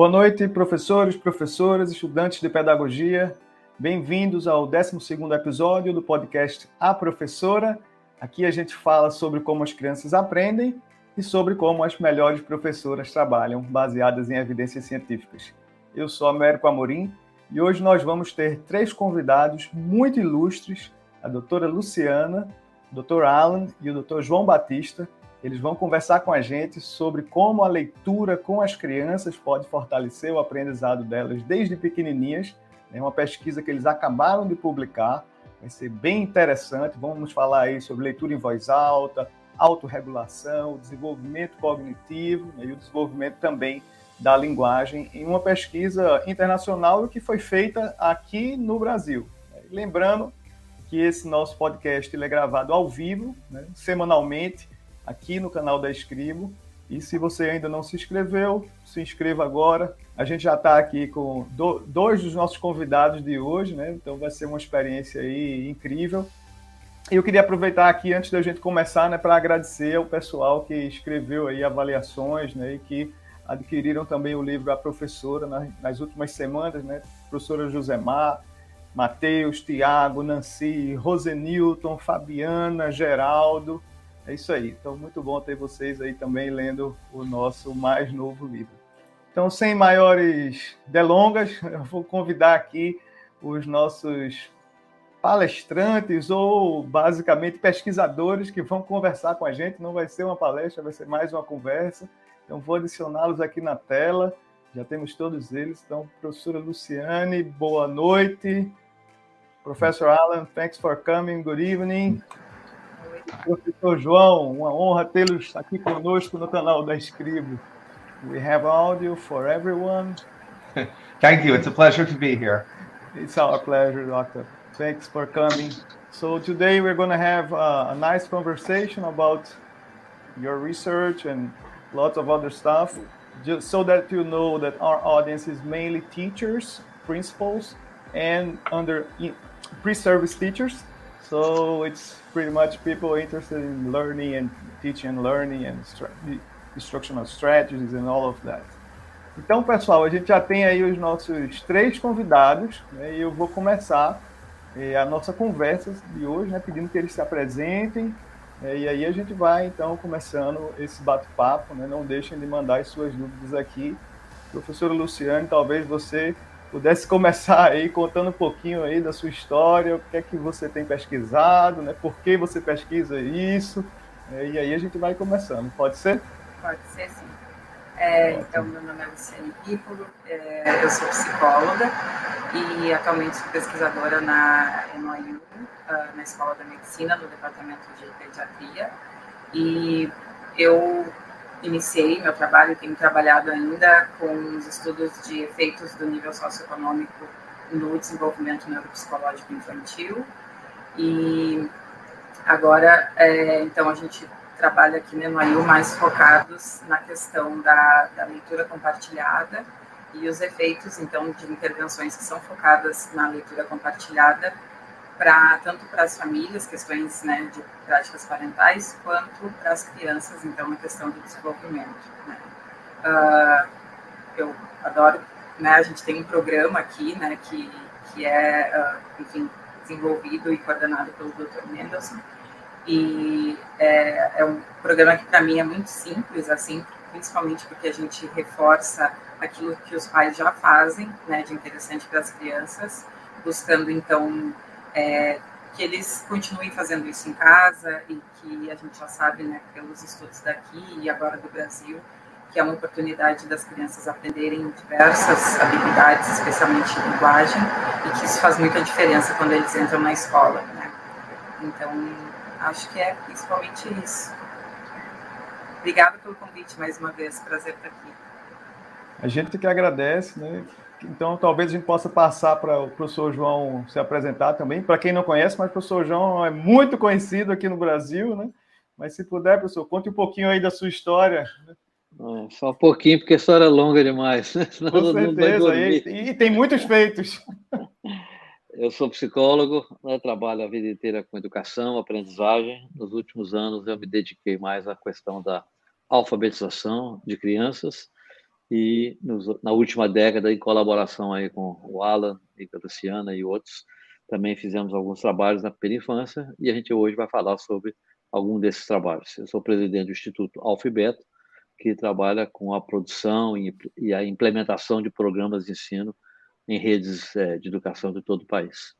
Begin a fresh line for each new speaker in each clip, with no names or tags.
Boa noite, professores, professoras, estudantes de pedagogia. Bem-vindos ao 12º episódio do podcast A Professora. Aqui a gente fala sobre como as crianças aprendem e sobre como as melhores professoras trabalham, baseadas em evidências científicas. Eu sou Américo Amorim e hoje nós vamos ter três convidados muito ilustres, a doutora Luciana, o Dr. Alan e o Dr. João Batista, eles vão conversar com a gente sobre como a leitura com as crianças pode fortalecer o aprendizado delas desde pequenininhas. É uma pesquisa que eles acabaram de publicar, vai ser bem interessante. Vamos falar aí sobre leitura em voz alta, autorregulação, desenvolvimento cognitivo né, e o desenvolvimento também da linguagem em uma pesquisa internacional que foi feita aqui no Brasil. Lembrando que esse nosso podcast é gravado ao vivo, né, semanalmente, aqui no canal da Escribo. E se você ainda não se inscreveu, se inscreva agora. A gente já está aqui com do, dois dos nossos convidados de hoje, né? Então vai ser uma experiência aí incrível. E eu queria aproveitar aqui, antes da gente começar, né, para agradecer ao pessoal que escreveu aí avaliações, né, e que adquiriram também o livro A Professora nas, nas últimas semanas, né? Professora Josemar, Matheus, Tiago, Nancy, Rosenilton, Fabiana, Geraldo, é isso aí. Então, muito bom ter vocês aí também lendo o nosso mais novo livro. Então, sem maiores delongas, eu vou convidar aqui os nossos palestrantes ou basicamente pesquisadores que vão conversar com a gente. Não vai ser uma palestra, vai ser mais uma conversa. Então, vou adicioná-los aqui na tela. Já temos todos eles. Então, professora Luciane, boa noite. Professor Alan, thanks for coming. Good evening. Professor João, uma honra tê-los aqui conosco no canal da Escribo. We have audio for everyone.
Thank you. It's a pleasure to be here.
It's our pleasure, Doctor. Thanks for coming. So today we're going to have a, a nice conversation about your research and lots of other stuff, just so that you know that our audience is mainly teachers, principals, and under pre-service teachers So it's pretty much people interested in learning and teaching and learning and instructional strategies and all of that. Então, pessoal, a gente já tem aí os nossos três convidados né, e eu vou começar é, a nossa conversa de hoje, né, pedindo que eles se apresentem é, e aí a gente vai então começando esse bate-papo. Né, não deixem de mandar as suas dúvidas aqui. Professora Luciane, talvez você pudesse começar aí contando um pouquinho aí da sua história, o que é que você tem pesquisado, né? Por que você pesquisa isso? É, e aí a gente vai começando. Pode ser?
Pode ser, sim. É, então, meu nome é Luciane Piccolo, é, eu sou psicóloga e atualmente sou pesquisadora na NYU, ah, na Escola da Medicina, no Departamento de Pediatria. E eu iniciei meu trabalho tenho trabalhado ainda com os estudos de efeitos do nível socioeconômico no desenvolvimento neuropsicológico infantil. E agora, é, então, a gente trabalha aqui no NYU mais focados na questão da, da leitura compartilhada e os efeitos, então, de intervenções que são focadas na leitura compartilhada para tanto para as famílias, questões né, de práticas parentais, quanto para as crianças, então, uma questão de desenvolvimento. Né. Uh, eu adoro, né, a gente tem um programa aqui, né, que, que é, uh, enfim, desenvolvido e coordenado pelo Dr. Mendelssohn, e é, é um programa que para mim é muito simples, assim, principalmente porque a gente reforça aquilo que os pais já fazem, né, de interessante para as crianças, buscando então é, que eles continuem fazendo isso em casa e que a gente já sabe, né, pelos estudos daqui e agora do Brasil, que é uma oportunidade das crianças aprenderem diversas habilidades, especialmente linguagem, e que isso faz muita diferença quando eles entram na escola, né? Então, acho que é principalmente isso. Obrigada pelo convite mais uma vez, prazer estar aqui.
A gente que agradece, né? Então, talvez a gente possa passar para o professor João se apresentar também. Para quem não conhece, mas o professor João é muito conhecido aqui no Brasil, né? Mas se puder, professor, conte um pouquinho aí da sua história.
É, só um pouquinho, porque a história é longa demais.
Senão Com certeza, e, e tem muitos feitos.
Eu sou psicólogo, né, trabalho a vida inteira com educação, aprendizagem. Nos últimos anos, eu me dediquei mais à questão da alfabetização de crianças e nos, na última década, em colaboração aí com o Alan e com a Luciana e outros, também fizemos alguns trabalhos na infância e a gente hoje vai falar sobre algum desses trabalhos. Eu sou presidente do Instituto Alfabeto, que trabalha com a produção e a implementação de programas de ensino em redes é, de educação de todo o país.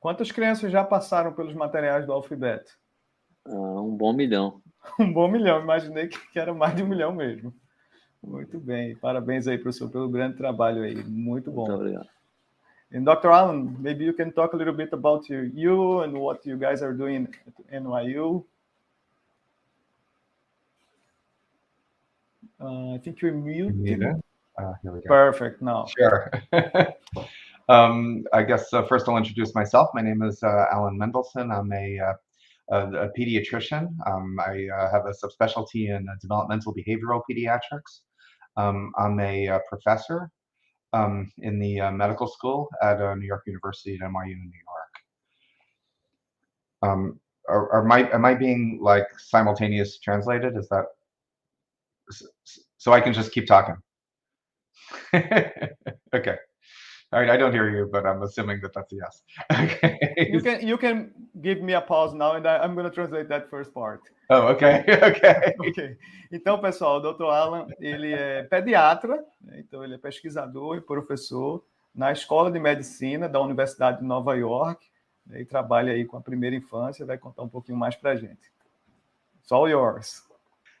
Quantas crianças já passaram pelos materiais do Alfabeto?
Ah, um bom milhão.
um bom milhão, imaginei que era mais de um milhão mesmo. Muito bem, parabéns aí, professor, pelo grande trabalho aí, muito bom. Muito obrigado. And Dr. Allen, maybe you can talk a little bit about you, you and what you guys are doing at NYU. Uh, I think you're muted.
Uh, here we go.
Perfect. Now.
Sure. um, I guess uh, first I'll introduce myself. My name is uh, Alan Mendelson. I'm a, uh, a, a pediatrician. Um, I uh, have a subspecialty in developmental behavioral pediatrics. Um, I'm a, professor um, in the medical school at New York University at NYU in New York. Um, are my am I being like simultaneous translated? Is that so I can just keep talking. okay. All right, I don't hear you, but I'm assuming that that's a yes.
Okay. You can you can give me a pause now, and I, I'm going to translate that first part.
Oh, okay, okay.
ok. Então, pessoal, o Dr. Alan, ele é pediatra, né? então ele é pesquisador e professor na Escola de Medicina da Universidade de Nova York, né? e trabalha aí com a primeira infância, vai contar um pouquinho mais para a gente. It's all yours.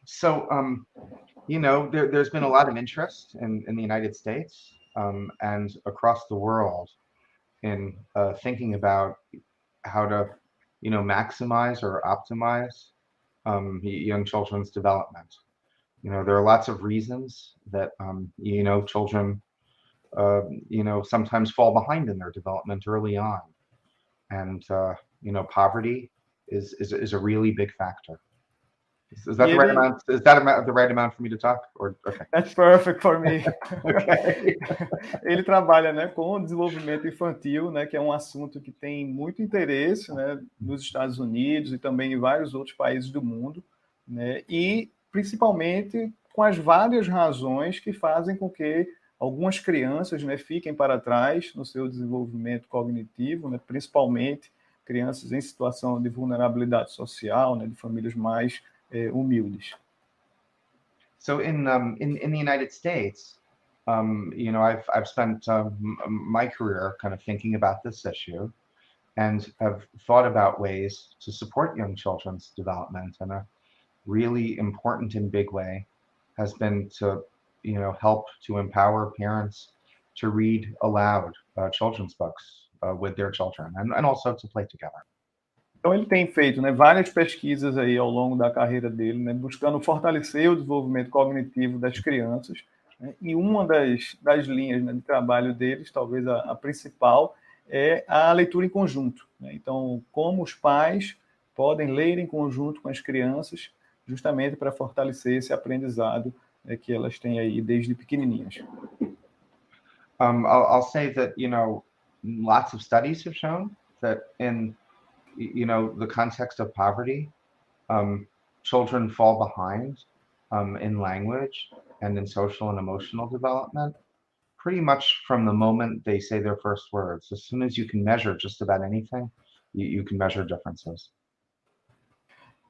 So, um, you know, there, has been a lot of interest in, in the United States um, and across the world in uh, thinking about how to, you know, maximize or optimize um, young children's development. You know, there are lots of reasons that, um, you know, children, uh, you know, sometimes fall behind in their development early on. And, uh, you know, poverty is, is, is a really big factor. Is that the right amount? Is that the right amount for me to talk? Or okay.
That's perfect for me. okay. Ele trabalha, né, com desenvolvimento infantil, né, que é um assunto que tem muito interesse, né, nos Estados Unidos e também em vários outros países do mundo, né, e principalmente com as várias razões que fazem com que algumas crianças, né, fiquem para trás no seu desenvolvimento cognitivo, né, principalmente crianças em situação de vulnerabilidade social, né, de famílias mais humildes.
So in um, in in the United States, um, you know, I've I've spent um, my career kind of thinking about this issue, and have thought about ways to support young children's development. And a really important and big way has been to, you know, help to empower parents to read aloud uh, children's books uh, with their children, and, and also to play together.
Então ele tem feito né, várias pesquisas aí ao longo da carreira dele, né, buscando fortalecer o desenvolvimento cognitivo das crianças. Né, e uma das, das linhas né, de trabalho deles, talvez a, a, principal, é a leitura em conjunto. Né. Então, como os pais podem ler em conjunto com as crianças, justamente para fortalecer esse aprendizado né, que elas têm aí desde pequenininhas.
Um, I'll, I'll say that you know lots of studies have shown that in you know, the context of poverty, um, children fall behind um, in language and in social and emotional development pretty much from the moment they say their first words. As soon as you can measure just about anything, you, you can measure differences.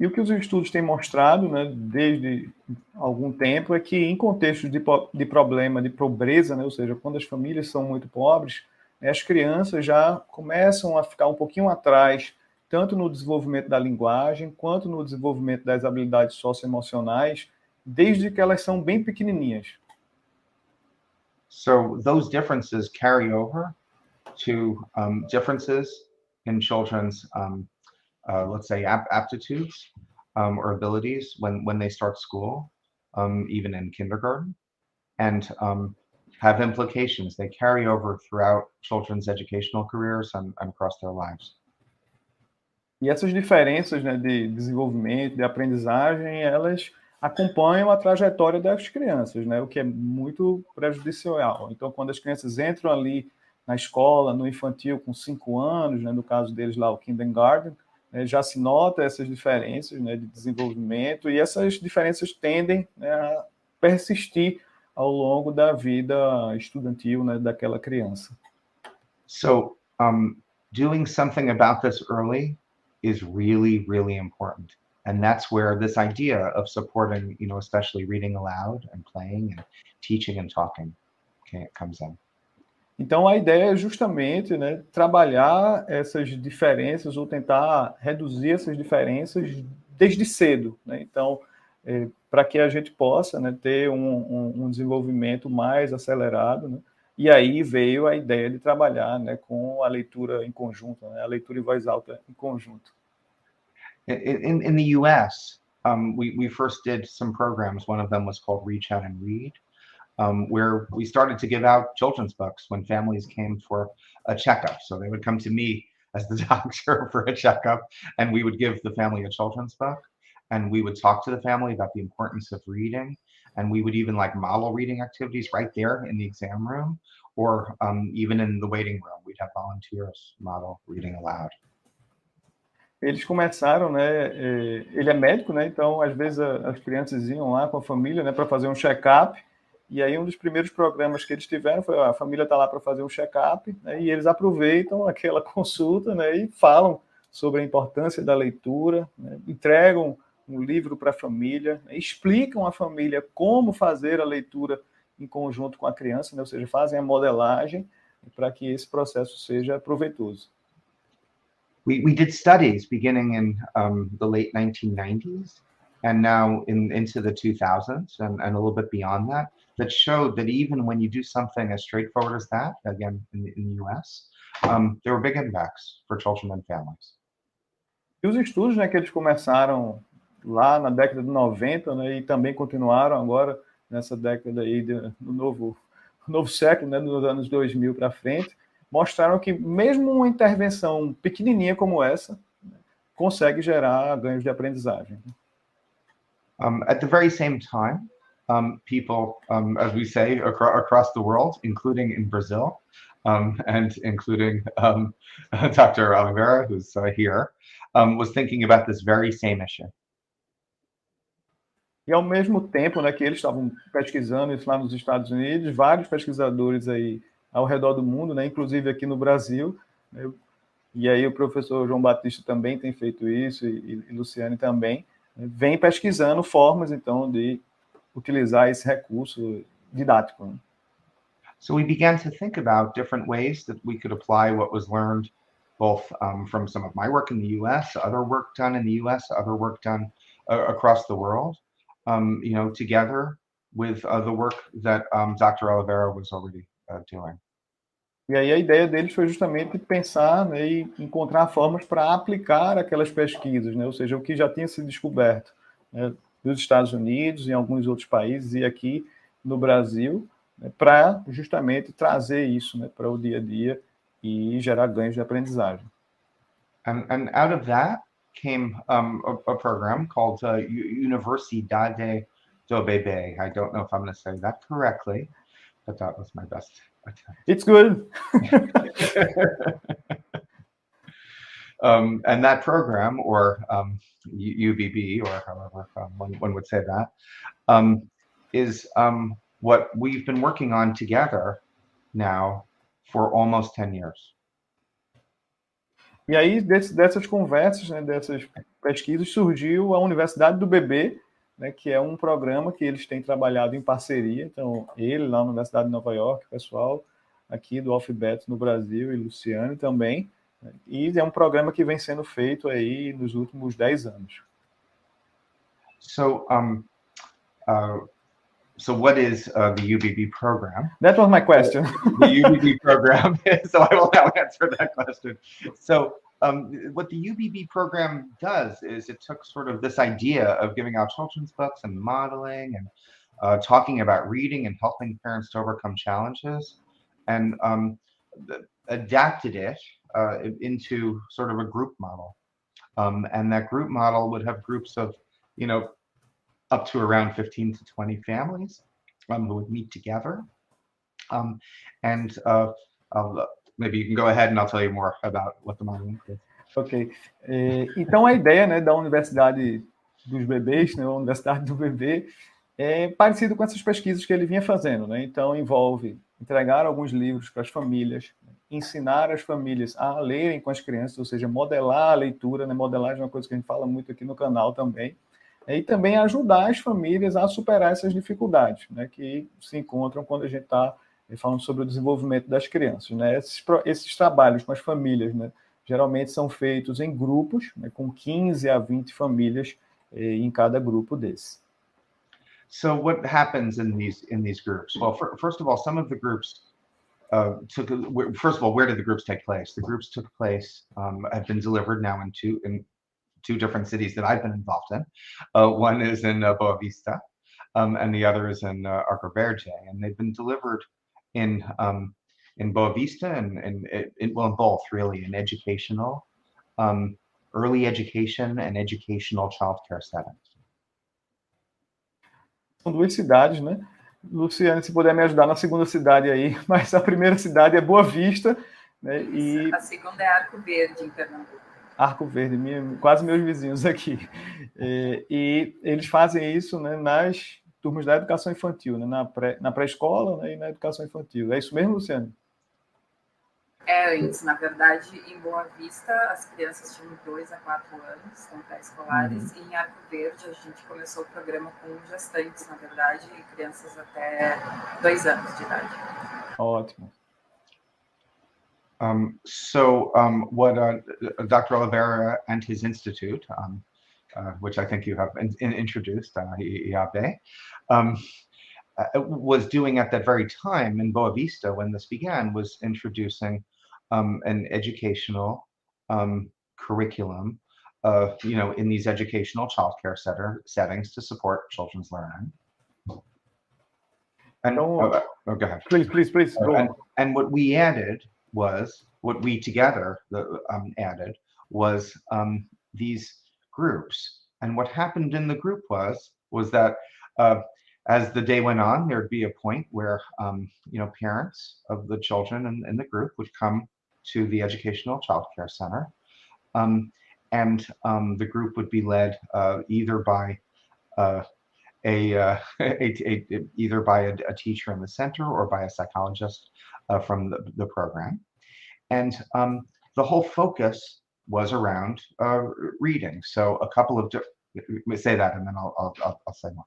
E o que os estudos têm mostrado, né, desde algum tempo, é que em contextos de, de problema, de pobreza, né, ou seja, quando as famílias são muito pobres, né, as crianças já começam a ficar um pouquinho atrás tanto no desenvolvimento da linguagem, quanto no desenvolvimento das habilidades socioemocionais, desde que elas são bem pequenininhas.
So those differences carry over to um, differences in children's, um, uh, let's say, ap aptitudes um, or abilities when, when they start school, um, even in kindergarten, and um, have implications. They carry over throughout children's educational careers and, and across their lives.
E essas diferenças né, de desenvolvimento, de aprendizagem, elas acompanham a trajetória das crianças, né, o que é muito prejudicial. Então, quando as crianças entram ali na escola, no infantil, com cinco anos, né, no caso deles lá, o kindergarten, né, já se nota essas diferenças né, de desenvolvimento e essas diferenças tendem né, a persistir ao longo da vida estudantil né, daquela criança.
So, um, doing something about this early is really, really important. And that's where this idea of supporting, you know, especially reading aloud and playing and teaching and talking comes in.
Então a ideia é justamente né, trabalhar essas diferenças ou tentar reduzir essas diferenças desde cedo. Né? Então, é, para que a gente possa né, ter um, um, um, desenvolvimento mais acelerado. E aí veio a ideia de trabalhar né, com a leitura em conjunto, né, a leitura em voz alta em conjunto.
In, in the US, um, we, we first did some programs. One of them was called Reach Out and Read, um, where we started to give out children's books when families came for a checkup. So they would come to me as the doctor for a checkup, and we would give the family a children's book and we would talk to the family about the importance of reading and we would even like model reading activities right there in the exam room or um, even in the waiting room. We'd have volunteers model reading aloud.
Eles começaram né ele é médico né então às vezes as crianças iam lá com a família né para fazer um check-up e aí um dos primeiros programas que eles tiveram foi a família está lá para fazer um check-up né, e eles aproveitam aquela consulta né e falam sobre a importância da leitura né, entregam um livro para a família, né? explicam à família como fazer a leitura em conjunto com a criança, né? ou seja, fazem a modelagem para que esse processo seja proveitoso.
We, we did studies beginning in um, the late 1990s and now in, into the 2000s and, and a little bit beyond that that showed that even when you do something as straightforward as that, again in, in the US, um, there were big impacts for children and families.
E os estudos né, que eles começaram lá na década de 90, né, e também continuaram agora nessa década aí do novo, novo século, né, dos anos 2000 para frente, mostraram que mesmo uma intervenção pequenininha como essa consegue gerar ganhos de aprendizagem.
Um, at the very same time, um, people, um, as we say, acro across the world, including in Brazil, um, and including um, Dr. Oliveira, who's uh, here, um, was thinking about this very same issue.
E ao mesmo tempo né, que eles estavam pesquisando isso lá nos Estados Unidos, vários pesquisadores aí ao redor do mundo, né, inclusive aqui no Brasil, né, e aí o professor João Batista também tem feito isso, e, e Luciane também, né, vem pesquisando formas, então, de utilizar esse recurso didático. Né?
So we began to think about different ways that we could apply what was learned both um, from some of my work in the US, other work done in the US, other work done uh, across the world, um, you know, together with uh, the work that um, Dr. Oliveira was already uh, doing.
E aí a ideia deles foi justamente pensar né, e encontrar formas para aplicar aquelas pesquisas, né, ou seja, o que já tinha sido descoberto né, nos Estados Unidos, em alguns outros países e aqui no Brasil, né, para justamente trazer isso né, para o dia a dia e gerar ganhos de aprendizagem.
And, and out of that, came um, a, a, program called uh, Universidade do Bebê. I don't know if I'm going to say that correctly, but that was my best attempt.
It's good.
um, and that program, or um, UBB, or however um, one, one, would say that, um, is um, what we've been working on together now for almost 10 years.
E aí, desse, dessas conversas, né, dessas pesquisas, surgiu a Universidade do Bebê, né, que é um programa que eles têm trabalhado em parceria. Então, ele lá na Universidade de Nova York, pessoal aqui do Alphabet no Brasil e Luciano também. Né, e é um programa que vem sendo feito aí nos últimos 10 anos.
So, um, uh, so what is uh, the UBB program?
That was my question.
the UBB program. so I will now answer that question. So um, what the UBB program does is it took sort of this idea of giving out children's books and modeling and uh, talking about reading and helping parents to overcome challenges and um, adapted it uh, into sort of a group model. Um, and that group model would have groups of, you know, up to around 15 to 20 families um, who would meet together. Um, and uh, maybe you can go ahead and I'll tell you more about what the model includes.
Ok. É, então, a ideia né, da Universidade dos Bebês, né, a Universidade do Bebê, é parecido com essas pesquisas que ele vinha fazendo, né? Então envolve entregar alguns livros para as famílias, ensinar as famílias a lerem com as crianças, ou seja, modelar a leitura, né? Modelagem é uma coisa que a gente fala muito aqui no canal também. E também ajudar as famílias a superar essas dificuldades, né? Que se encontram quando a gente está eh, falando sobre o desenvolvimento das crianças, né? Esses, esses trabalhos com as famílias, né? Geralmente são feitos em grupos, né? com 15 a 20 famílias eh, em cada grupo desse.
So what happens in these in these groups? Well, for, first of all, some of the groups uh, took. First of all, where did the groups take place? The groups took place um, have been delivered now in two in two different cities that I've been involved in. Uh, one is in uh, Boa Vista, um, and the other is in uh, Arco Verde, and they've been delivered in um, in Boa Vista and, and in, well, in both really, in educational, um, early education and educational childcare settings.
São duas cidades, né? Luciane, se puder me ajudar na segunda cidade aí, mas a primeira cidade é Boa Vista, né?
E a segunda é Arco Verde, em Pernambuco.
Arco Verde, minha, quase meus vizinhos aqui. E, e, eles fazem isso né, nas turmas da educação infantil, né, na pré-escola pré né, e na educação infantil. É isso mesmo, Luciane?
É, antes, na verdade, em Boa Vista, as crianças tinham 2 a 4 anos, são pré-escolares, uhum. e em Arco Verde a gente começou o programa com gestantes, na verdade, e crianças até 2 anos de idade.
Ótimo.
Um, so, um, what uh, Dr. Oliveira and his institute, um, uh, which I think you have in, in introduced, uh, um, uh, was doing at that very time in Boa Vista when this began was introducing um, an educational um, curriculum, uh, you know, in these educational childcare setter, settings to support children's learning. And oh, oh, oh go ahead.
Please, please, please.
Uh, and, and, what we added was what we together the, um, added was um, these groups. And what happened in the group was was that uh, as the day went on, there'd be a point where um, you know parents of the children in, in, the group would come to the educational child care center, um, and um, the group would be led uh, either by uh, a, uh, a, a, either by a, a, teacher in the center or by a psychologist uh, from the, the program, and um, the whole focus was around uh, reading. So a couple of say that, and then I'll I'll, I'll say more.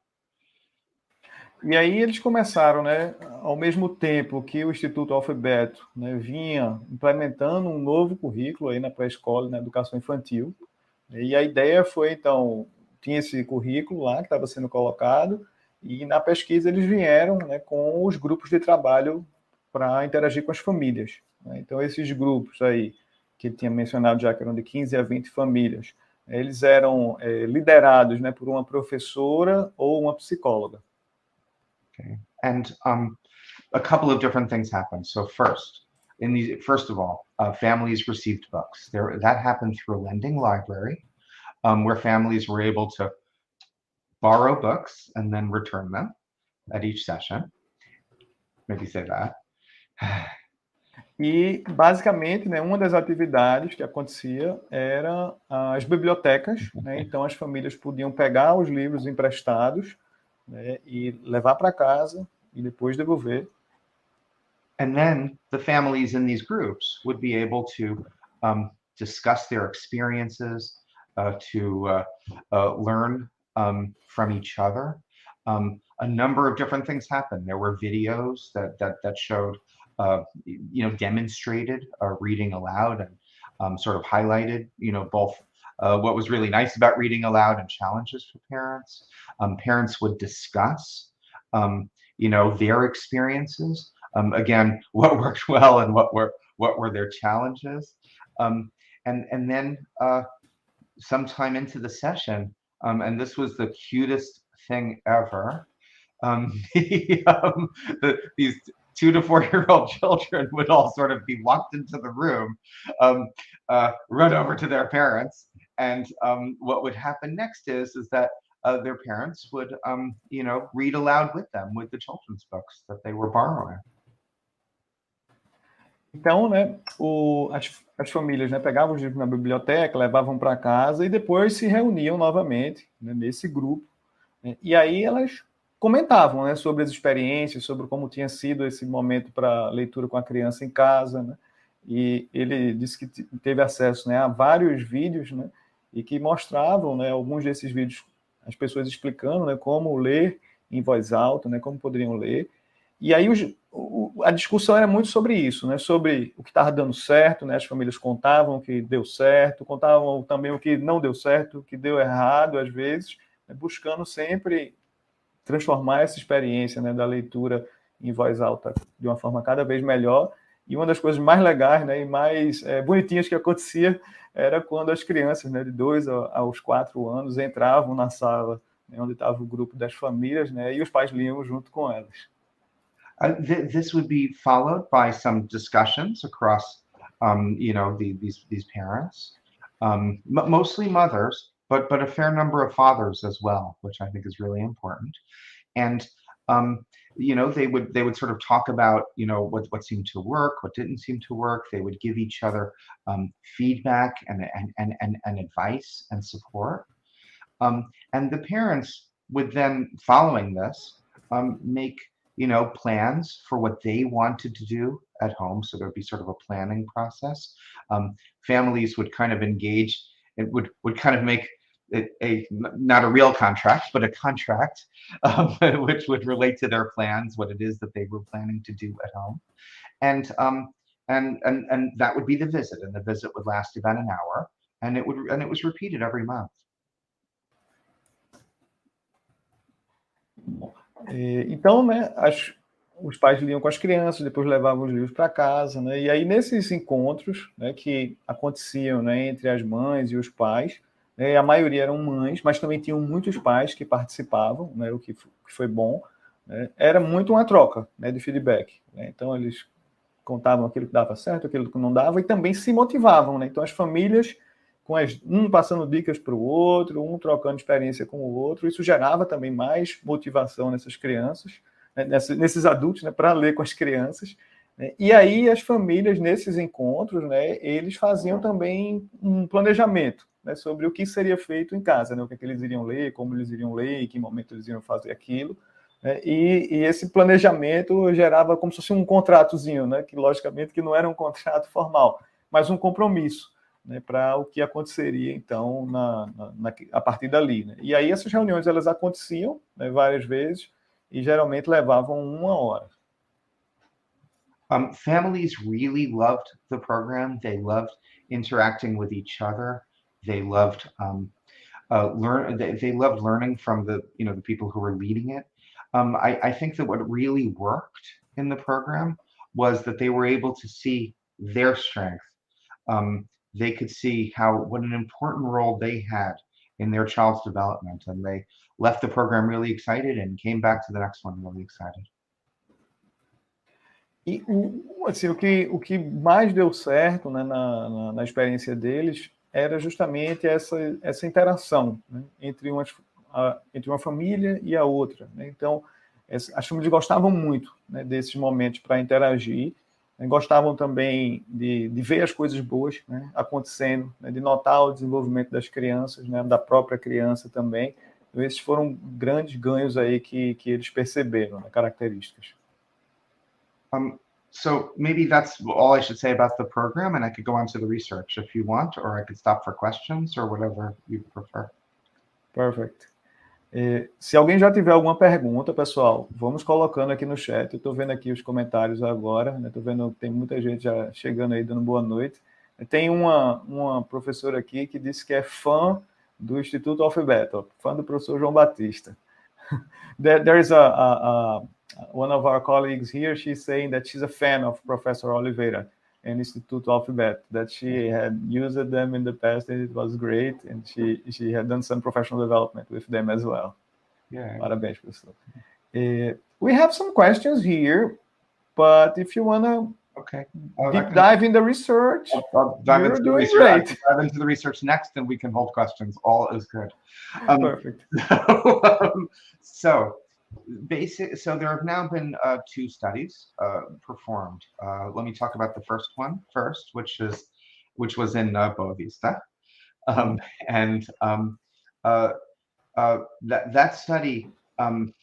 E aí eles começaram, né, ao mesmo tempo que o Instituto Alfabeto né, vinha implementando um novo currículo aí na pré-escola, na educação infantil. E a ideia foi, então, tinha esse currículo lá que estava sendo colocado, e na pesquisa eles vieram né, com os grupos de trabalho para interagir com as famílias. Né? Então, esses grupos aí, que ele tinha mencionado já, que eram de 15 a 20 famílias, eles eram é, liderados né, por uma professora ou uma psicóloga.
Okay. And um, a couple of different things happened. So first, in these, first of all, uh, families received books. There, that happened through a lending library, um, where families were able to borrow books and then return them at each session. Maybe say that.
E, basicamente, né, uma das atividades que acontecia era as bibliotecas. Né? Então, as famílias podiam pegar os livros emprestados né, e levar para casa e depois devolver.
And then the families in these groups would be able to um, discuss their experiences, uh, to uh, uh, learn um, from each other. Um, a number of different things happened. There were videos that that that showed, you know, demonstrated uh, reading aloud and um, sort of highlighted, you know, both uh, what was really nice about reading aloud and challenges for parents. Um, parents would discuss, um, you know, their experiences. Um, again, what worked well and what were what were their challenges, um, and and then uh, sometime into the session, um, and this was the cutest thing ever. Um, the, these two to four year old children would all sort of be walked into the room, um, uh, run over to their parents, and um, what would happen next is is that uh, their parents would um, you know read aloud with them with the children's books that they were borrowing.
Então, né, o, as, as famílias né, pegavam os livros na biblioteca, levavam para casa e depois se reuniam novamente né, nesse grupo. Né, e aí elas comentavam né, sobre as experiências, sobre como tinha sido esse momento para leitura com a criança em casa, né? E ele disse que teve acesso né, a vários vídeos, né? E que mostravam, né, alguns desses vídeos, as pessoas explicando, né, como ler em voz alta, né, como poderiam ler. E aí os, o, a discussão era muito sobre isso, né, sobre o que estava dando certo, né, as famílias contavam que deu certo, contavam também o que não deu certo, o que deu errado às vezes, né, buscando sempre transformar essa experiência né, da leitura em voz alta de uma forma cada vez melhor. E uma das coisas mais legais né, e mais é, bonitinhas que acontecia era quando as crianças né, de dois aos quatro anos entravam na sala né, onde estava o grupo das famílias né, e os pais liam junto com elas.
Uh, th this would be followed by some discussions across, um, you know, the, these these parents, um, mostly mothers, but but a fair number of fathers as well, which I think is really important. And um, you know, they would they would sort of talk about you know what what seemed to work, what didn't seem to work. They would give each other um, feedback and, and and and and advice and support. Um, and the parents would then, following this, um, make you know plans for what they wanted to do at home. So there'd be sort of a planning process. Um, families would kind of engage. It would would kind of make a, a, not a real contract, but a contract, um, which would relate to their plans, what it is that they were planning to do at home, and um, and and and that would be the visit, and the visit would last about an hour, and it would and it was repeated every month.
Então, né, as, os pais liam com as crianças, depois levavam os livros para casa, né? E aí nesses encontros, né, que aconteciam, né, entre as mães e os pais, né, a maioria eram mães, mas também tinham muitos pais que participavam, né, o que, foi bom. Né, era muito uma troca né, de feedback. Né, então, eles contavam aquilo que dava certo, aquilo que não dava, e também se motivavam. Né, então, as famílias, com as, um passando dicas para o outro, um trocando experiência com o outro, isso gerava também mais motivação nessas crianças, né, nesses, adultos, né, para ler com as crianças. Né. E aí as famílias nesses encontros, né, eles faziam também um planejamento né, sobre o que seria feito em casa, né, o que, é que, eles iriam ler, como eles iriam ler, em que momento eles iriam fazer aquilo. Né, e, e, esse planejamento gerava como se fosse um contratozinho, né, que logicamente que não era um contrato formal, mas um compromisso né, para o que aconteceria então na, na, na, a partir dali. Né. E aí essas reuniões elas aconteciam né, várias vezes e geralmente levavam uma hora.
Um, families really loved the program. They loved interacting with each other. They loved um, uh, learn. They, they, loved learning from the you know the people who were leading it. Um, I, I think that what really worked in the program was that they were able to see their strength. Um, they could see how what an important role they had in their child's development, and they left the program really excited and came back to the next one really excited.
E assim, o que, o que mais deu certo né, na, na, na experiência deles era justamente essa, essa interação né, entre, a, entre uma família e a outra. Né? Então, as famílias gostavam muito né, desses momentos para interagir, né, gostavam também de, de, ver as coisas boas né, acontecendo, né, de notar o desenvolvimento das crianças, da própria criança também. Então, esses foram grandes ganhos aí que, que eles perceberam, características.
Um, so maybe that's all I should say about the program, and I could go on to the research if you want, or I could stop for questions or whatever you prefer.
Perfect. E, se alguém já tiver alguma pergunta, pessoal, vamos colocando aqui no chat. Eu estou vendo aqui os comentários agora, estou né? vendo tem muita gente já chegando aí dando boa noite. Tem uma, uma professora aqui que disse que é fã do Instituto Alfabeto, fã do professor João Batista. there, there is a, a, a one of our colleagues here, she's saying that she's a fan of Professor Oliveira and Instituto Alphabet, that she had used them in the past and it was great, and she, she had done some professional development with them as well.
Yeah.
Parabéns, professor. Uh, we have some questions here, but if you want to
okay.
deep dive in the research,
I'll, I'll dive into the research. Great. dive into the research next, and we can hold questions. All is good.
Um, Perfect.
So, um, so basic so there have now been uh, two studies uh, performed uh, let me talk about the first one first which is which was in uh, Boa Vista um, and um, uh, uh, that that study um,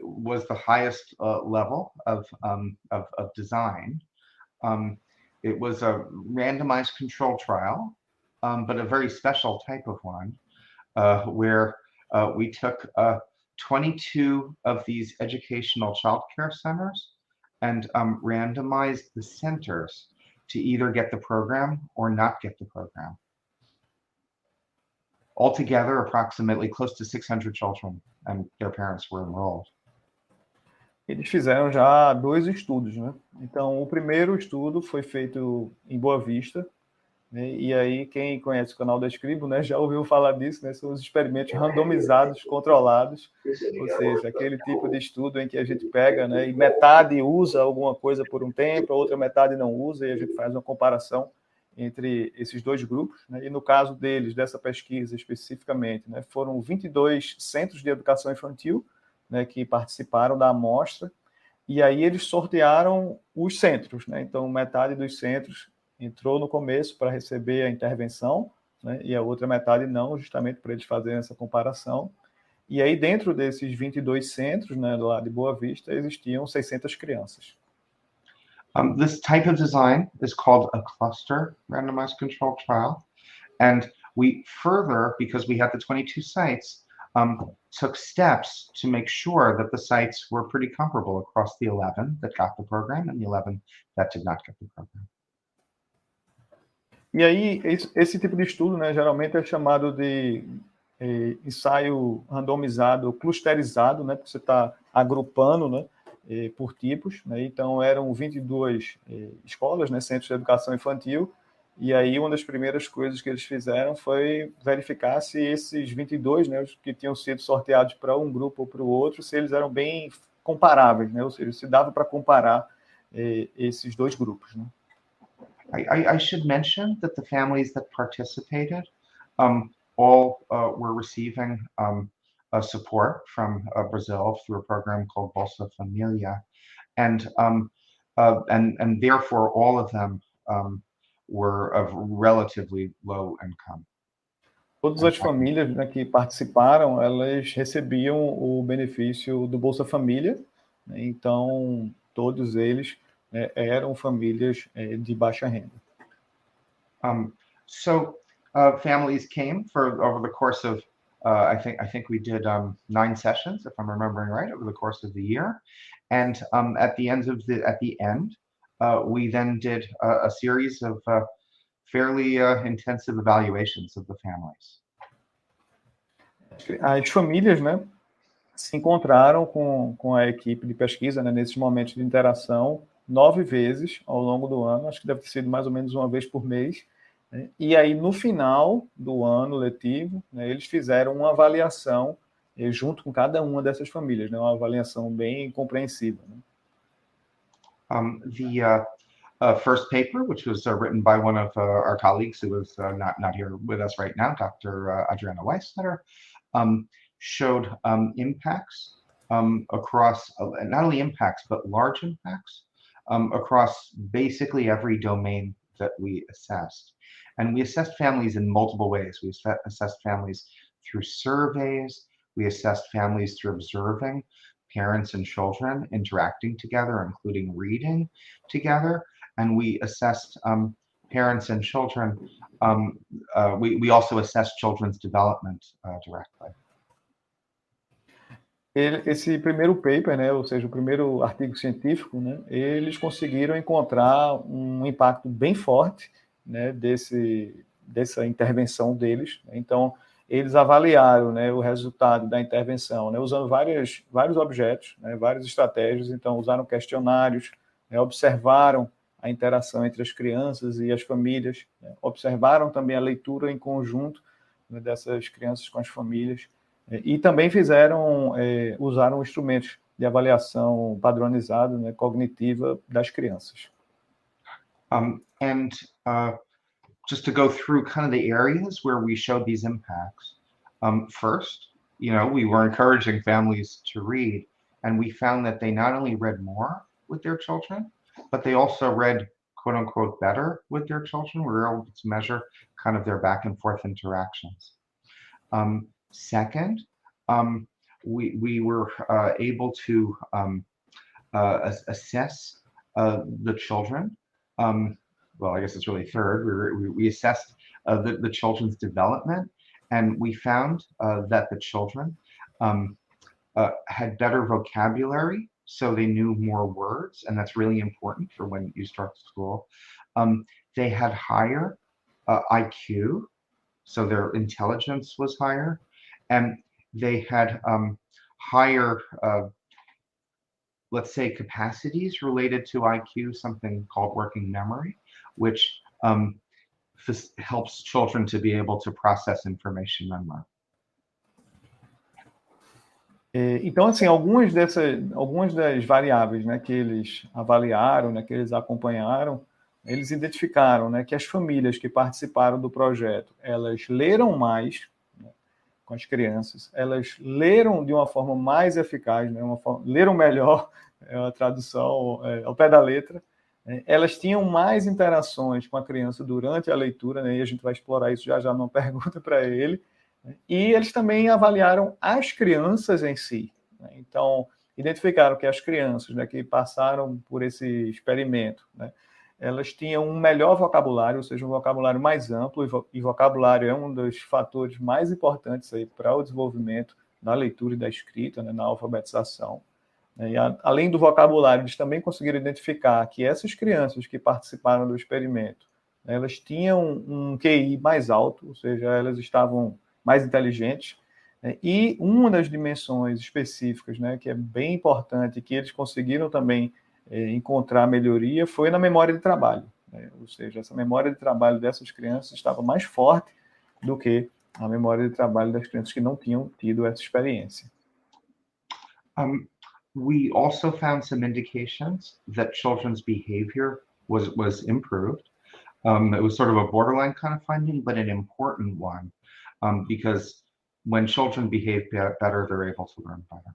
was the highest uh, level of, um, of, of, design. Um, it was a randomized control trial, um, but a very special type of one, uh, where uh, we took uh, 22 of these educational childcare centers and um, randomized the centers to either get the program or not get the program. Altogether, approximately close to 600 children and their parents were enrolled.
Eles fizeram já dois estudos, né? Então, o primeiro estudo foi feito em Boa Vista, né? e aí quem conhece o canal da Escribo, né, já ouviu falar disso, né? São os experimentos randomizados, controlados, ou seja, aquele tipo de estudo em que a gente pega, né, e metade usa alguma coisa por um tempo, a outra metade não usa, e a gente faz uma comparação entre esses dois grupos, né? e no caso deles, dessa pesquisa especificamente, né, foram 22 centros de educação infantil né, que participaram da amostra, e aí eles sortearam os centros, né? então metade dos centros entrou no começo para receber a intervenção, né? e a outra metade não, justamente para eles fazerem essa comparação, e aí dentro desses 22 centros, né, lá de Boa Vista, existiam 600 crianças.
Um, this type of design is called a cluster randomized controlled trial. And we further, because we had the 22 sites, um, took steps to make sure that the sites were pretty comparable across the 11 that got the program and the 11 that did not get the program.
E aí, esse tipo de estudo, né, geralmente é chamado de eh, ensaio randomizado, clusterizado, né, porque você está agrupando, né, eh, por tipos, né? então eram 22 eh, escolas, né, centros de educação infantil, e aí uma das primeiras coisas que eles fizeram foi verificar se esses 22, né, os que tinham sido sorteados para um grupo ou para o outro, se eles eram bem comparáveis, né, ou seja, se dava para comparar eh, esses dois grupos. Né?
I, I, should mention that the families that participated um, all uh, were receiving um, support from uh, Brazil through a program called Bolsa Familia, and um, uh, and and therefore all of them um, were of relatively low income.
Todas as famílias né, que participaram, elas recebiam o benefício do Bolsa Família, né, então todos eles né, eram famílias é, de baixa renda.
Um, so uh, families came for over the course of uh, I think I think we did um, nine sessions, if I'm remembering right, over the course of the year. And um, at the end of the at the end, we then did a, a series of uh, fairly uh, intensive evaluations of the families.
As famílias, né, se encontraram com, com a equipe de pesquisa né, nesses momentos de interação nove vezes ao longo do ano. Acho que deve ter sido mais ou menos uma vez por mês né? E aí, no final do ano letivo, né, eles fizeram uma avaliação eh, junto com cada uma dessas famílias, né, uma avaliação bem compreensiva. Né?
Um, the uh, uh, first paper, which was uh, written by one of our colleagues who is not, not here with us right now, Dr. Adriana Weissletter, um, showed um, impacts um, across, not only impacts, but large impacts um, across basically every domain that we assessed. And we assessed families in multiple ways. We assessed families through surveys. We assessed families through observing parents and children interacting together, including reading together. And we assessed um, parents and children. Um, uh, we, we also assessed children's development uh, directly.
esse primeiro paper, né, ou seja, o primeiro artigo científico, né, eles conseguiram encontrar um impacto bem forte né, desse, dessa intervenção deles. Então, eles avaliaram né, o resultado da intervenção, né, usando várias, vários objetos, né, várias estratégias. Então, usaram questionários, né, observaram a interação entre as crianças e as famílias, né, observaram também a leitura em conjunto né, dessas crianças com as famílias é, e também fizeram, é, usaram instrumentos de avaliação padronizado, né, cognitiva das crianças.
Um, and uh, just to go through kind of the areas where we showed these impacts. Um, first, you know, we were encouraging families to read, and we found that they not only read more with their children, but they also read quote unquote better with their children. We were able to measure kind of their back and forth interactions. Um, second, um, we, we were uh, able to um, uh, assess uh, the children. Um, well, I guess it's really third. We, were, we, assessed uh, the, the children's development, and we found uh, that the children um, uh, had better vocabulary, so they knew more words, and that's really important for when you start school. Um, they had higher IQ, so their intelligence was higher, and they had um, higher uh, let's say, capacities related to IQ, something called working memory, which um, helps children to be able to process information memory.
É, então, assim, algumas dessas, algumas das variáveis, né, que eles avaliaram, né, que eles acompanharam, eles identificaram, né, que as famílias que participaram do projeto, elas leram mais né, com as crianças, elas leram de uma forma mais eficaz, né, uma forma, leram melhor é uma tradução é, ao pé da letra. Né? Elas tinham mais interações com a criança durante a leitura, né? e a gente vai explorar isso já já numa pergunta para ele. Né? E eles também avaliaram as crianças em si. Né? Então, identificaram que as crianças né, que passaram por esse experimento, né, elas tinham um melhor vocabulário, ou seja, um vocabulário mais amplo, e vocabulário é um dos fatores mais importantes para o desenvolvimento da leitura e da escrita, né, na alfabetização. Né, e a, além do vocabulário, eles também conseguiram identificar que essas crianças que participaram do experimento, né, elas tinham um QI mais alto, ou seja, elas estavam mais inteligentes. Né, e uma das dimensões específicas, né, que é bem importante, que eles conseguiram também é, encontrar melhoria, foi na memória de trabalho. Né, ou seja, essa memória de trabalho dessas crianças estava mais forte do que a memória de trabalho das crianças que não tinham tido essa experiência.
Um, we also found some indications that children's behavior was was improved. Um, it was sort of a borderline kind of finding, but an important one um, because when children behave better, they're able to learn better.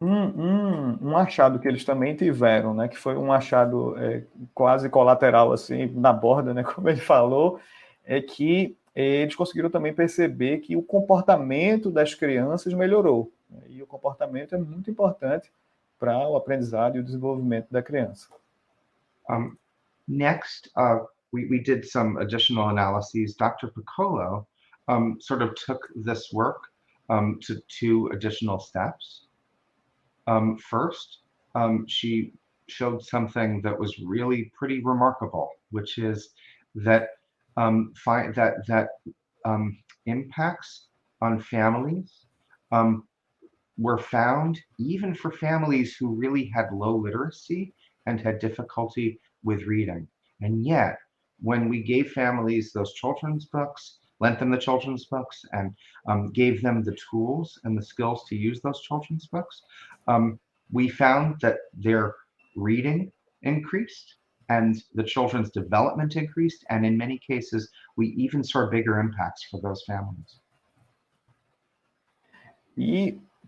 Um, um, um, achado que eles também tiveram, né, que foi um achado é, quase colateral, assim, na borda, né, como ele falou, é que eles conseguiram também perceber que o comportamento das crianças melhorou. E o comportamento é muito importante para o aprendizado e o desenvolvimento da criança.
Um, next, uh, we, we did some additional analyses. Dr. Piccolo um, sort of took this work um, to two additional steps. Um, first, um, she showed something that was really pretty remarkable, which is that um, that that impacts on families um, were found even for families who really had low literacy and had difficulty with reading. And yet, when we gave families those children's books, lent them the children's books, and um, gave them the tools and the skills to use those children's books, um, we found that their reading increased and the children's development increased. And in many cases, we even saw bigger impacts for those families.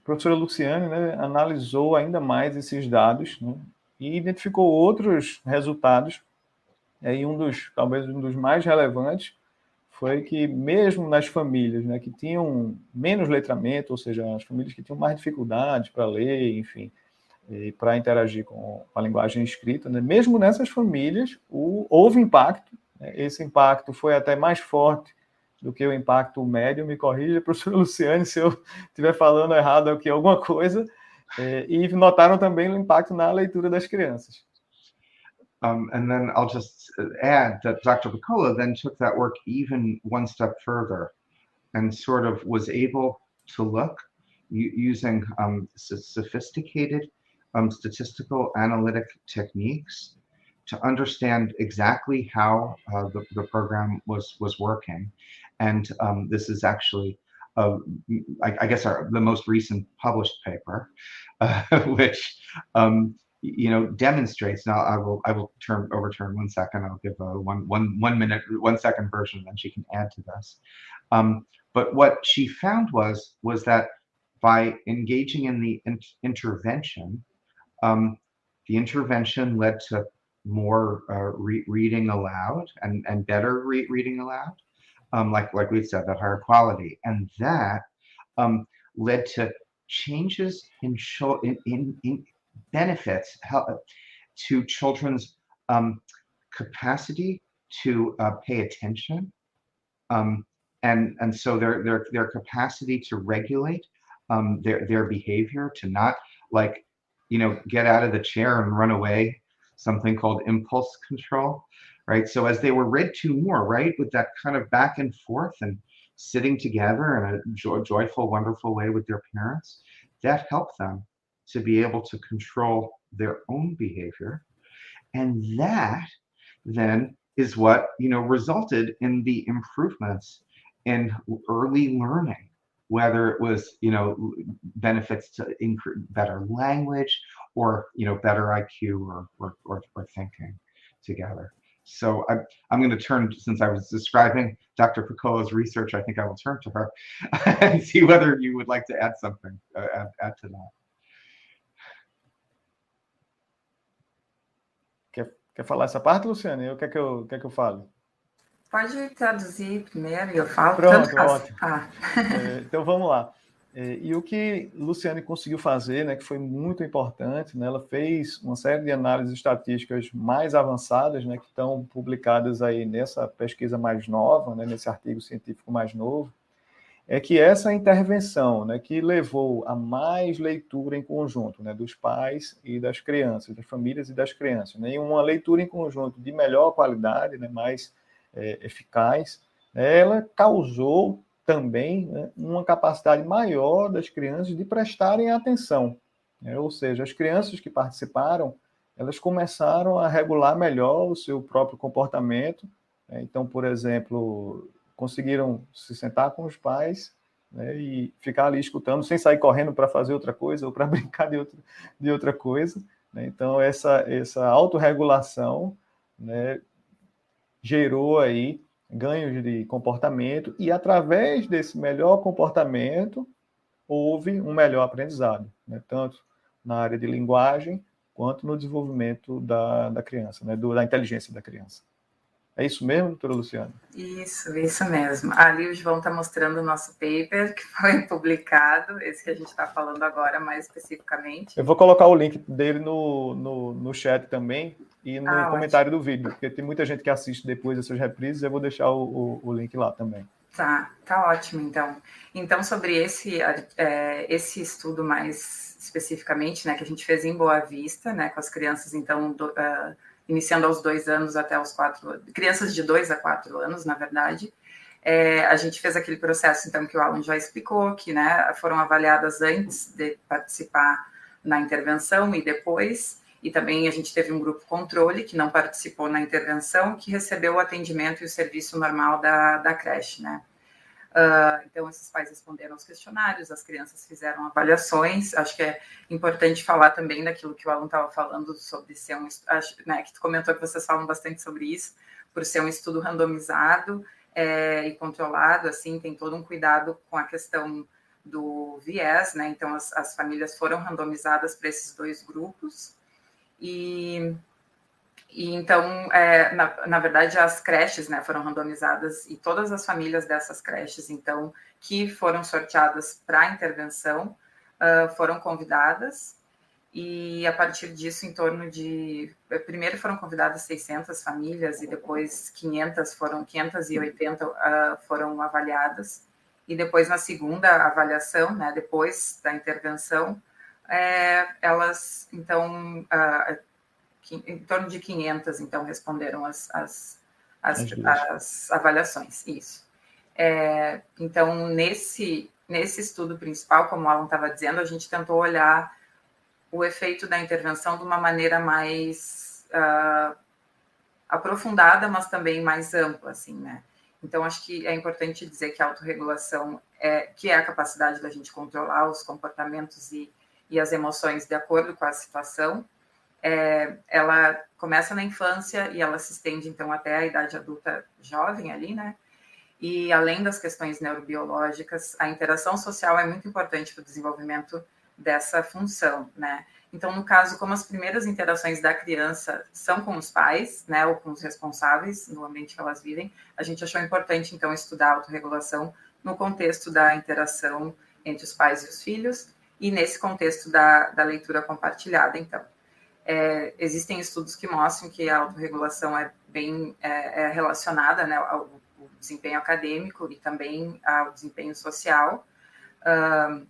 Professora Luciane né, analisou ainda mais esses dados né, e identificou outros resultados. E um dos, talvez um dos mais relevantes, foi que mesmo nas famílias né, que tinham menos letramento, ou seja, as famílias que tinham mais dificuldades para ler, enfim, para interagir com a linguagem escrita, né, mesmo nessas famílias, o, houve impacto. Né, esse impacto foi até mais forte do que o impacto médio, me corrija, professor Luciane, se eu estiver falando errado aqui alguma coisa, é, e notaram também o impacto na leitura das crianças.
Um, and then I'll just add that Dr. Piccola then took that work even one step further and sort of was able to look using um, sophisticated um, statistical analytic techniques to understand exactly how uh, the, the program was was working and um, this is actually, uh, I, I, guess, our, the most recent published paper, uh, which um, you know demonstrates. Now, I will I will turn overturn one second. I'll give a one one one minute one second version, and then she can add to this. Um, but what she found was was that by engaging in the in intervention, um, the intervention led to more uh, re reading aloud and, and better re reading aloud um, like like we said, that higher quality, and that um, led to changes in, in, in, in benefits to children's um, capacity to uh, pay attention, um, and and so their their their capacity to regulate um, their their behavior, to not like you know get out of the chair and run away, something called impulse control, right? So as they were read to more, right, with that kind of back and forth and sitting together in a joy, joyful, wonderful way with their parents, that helped them to be able to control their own behavior, and that then is what you know resulted in the improvements in early learning whether it was you know benefits to increase better language or you know better iq or or, or, or thinking together so I'm, I'm going to turn since i was describing dr Picolo's research i think i will turn to her and see whether you would like to add something uh, add, add to that
Quer falar essa parte, Luciane? O que é que eu, que é que eu falo?
Pode traduzir primeiro e eu falo.
Pronto, ótimo. Ah. É, então vamos lá. É, e o que Luciane conseguiu fazer, né, que foi muito importante, né, ela fez uma série de análises estatísticas mais avançadas, né, que estão publicadas aí nessa pesquisa mais nova, né, nesse artigo científico mais novo, é que essa intervenção, né, que levou a mais leitura em conjunto, né, dos pais e das crianças, das famílias e das crianças, né, uma leitura em conjunto de melhor qualidade, né, mais é, eficaz, né, ela causou também né, uma capacidade maior das crianças de prestarem atenção, né, ou seja, as crianças que participaram, elas começaram a regular melhor o seu próprio comportamento. Né, então, por exemplo, conseguiram se sentar com os pais né, e ficar ali escutando, sem sair correndo para fazer outra coisa ou para brincar de outra, de outra coisa. Né? Então, essa, essa autorregulação né, gerou aí ganhos de comportamento e, através desse melhor comportamento, houve um melhor aprendizado, né? tanto na área de linguagem quanto no desenvolvimento da, da criança, né? Do, da inteligência da criança. É isso mesmo, doutora Luciana?
Isso, isso mesmo. Ali o João está mostrando o nosso paper que foi publicado, esse que a gente está falando agora mais especificamente.
Eu vou colocar o link dele no, no, no chat também e no ah, comentário ótimo. do vídeo, porque tem muita gente que assiste depois dessas reprises, eu vou deixar o, o, o link lá também.
Tá, tá ótimo, então. Então, sobre esse, é, esse estudo mais especificamente, né, que a gente fez em Boa Vista, né, com as crianças, então, do, uh, iniciando aos dois anos até os quatro crianças de dois a quatro anos, na verdade. É, a gente fez aquele processo, então, que o Alan já explicou, que né, foram avaliadas antes de participar na intervenção e depois, e também a gente teve um grupo controle que não participou na intervenção, que recebeu o atendimento e o serviço normal da, da creche, né? Uh, então, esses pais responderam aos questionários, as crianças fizeram avaliações. Acho que é importante falar também daquilo que o aluno estava falando sobre ser um. Né, que tu comentou que vocês falam bastante sobre isso, por ser um estudo randomizado é, e controlado, assim, tem todo um cuidado com a questão do viés, né? Então, as, as famílias foram randomizadas para esses dois grupos. E e então, é, na, na verdade, as creches né, foram randomizadas e todas as famílias dessas creches, então, que foram sorteadas para intervenção, uh, foram convidadas. E a partir disso, em torno de. Primeiro foram convidadas 600 famílias e depois 500 foram 580 uh, foram avaliadas. E depois, na segunda avaliação, né, depois da intervenção, é, elas, então, em torno de 500, então, responderam as, as, as, as avaliações. Isso. É, então, nesse, nesse estudo principal, como o Alan estava dizendo, a gente tentou olhar o efeito da intervenção de uma maneira mais uh, aprofundada, mas também mais ampla, assim, né? Então, acho que é importante dizer que a autorregulação é, que é a capacidade da gente controlar os comportamentos e, e as emoções de acordo com a situação, é, ela começa na infância e ela se estende então até a idade adulta jovem ali, né? E além das questões neurobiológicas, a interação social é muito importante para o desenvolvimento dessa função, né? Então, no caso, como as primeiras interações da criança são com os pais, né, ou com os responsáveis no ambiente que elas vivem, a gente achou importante, então, estudar a autorregulação no contexto da interação entre os pais e os filhos, e nesse contexto da, da leitura compartilhada, então. É, existem estudos que mostram que a autorregulação é bem é, é relacionada né, ao, ao, desempenho acadêmico e também ao desempenho social. Uh,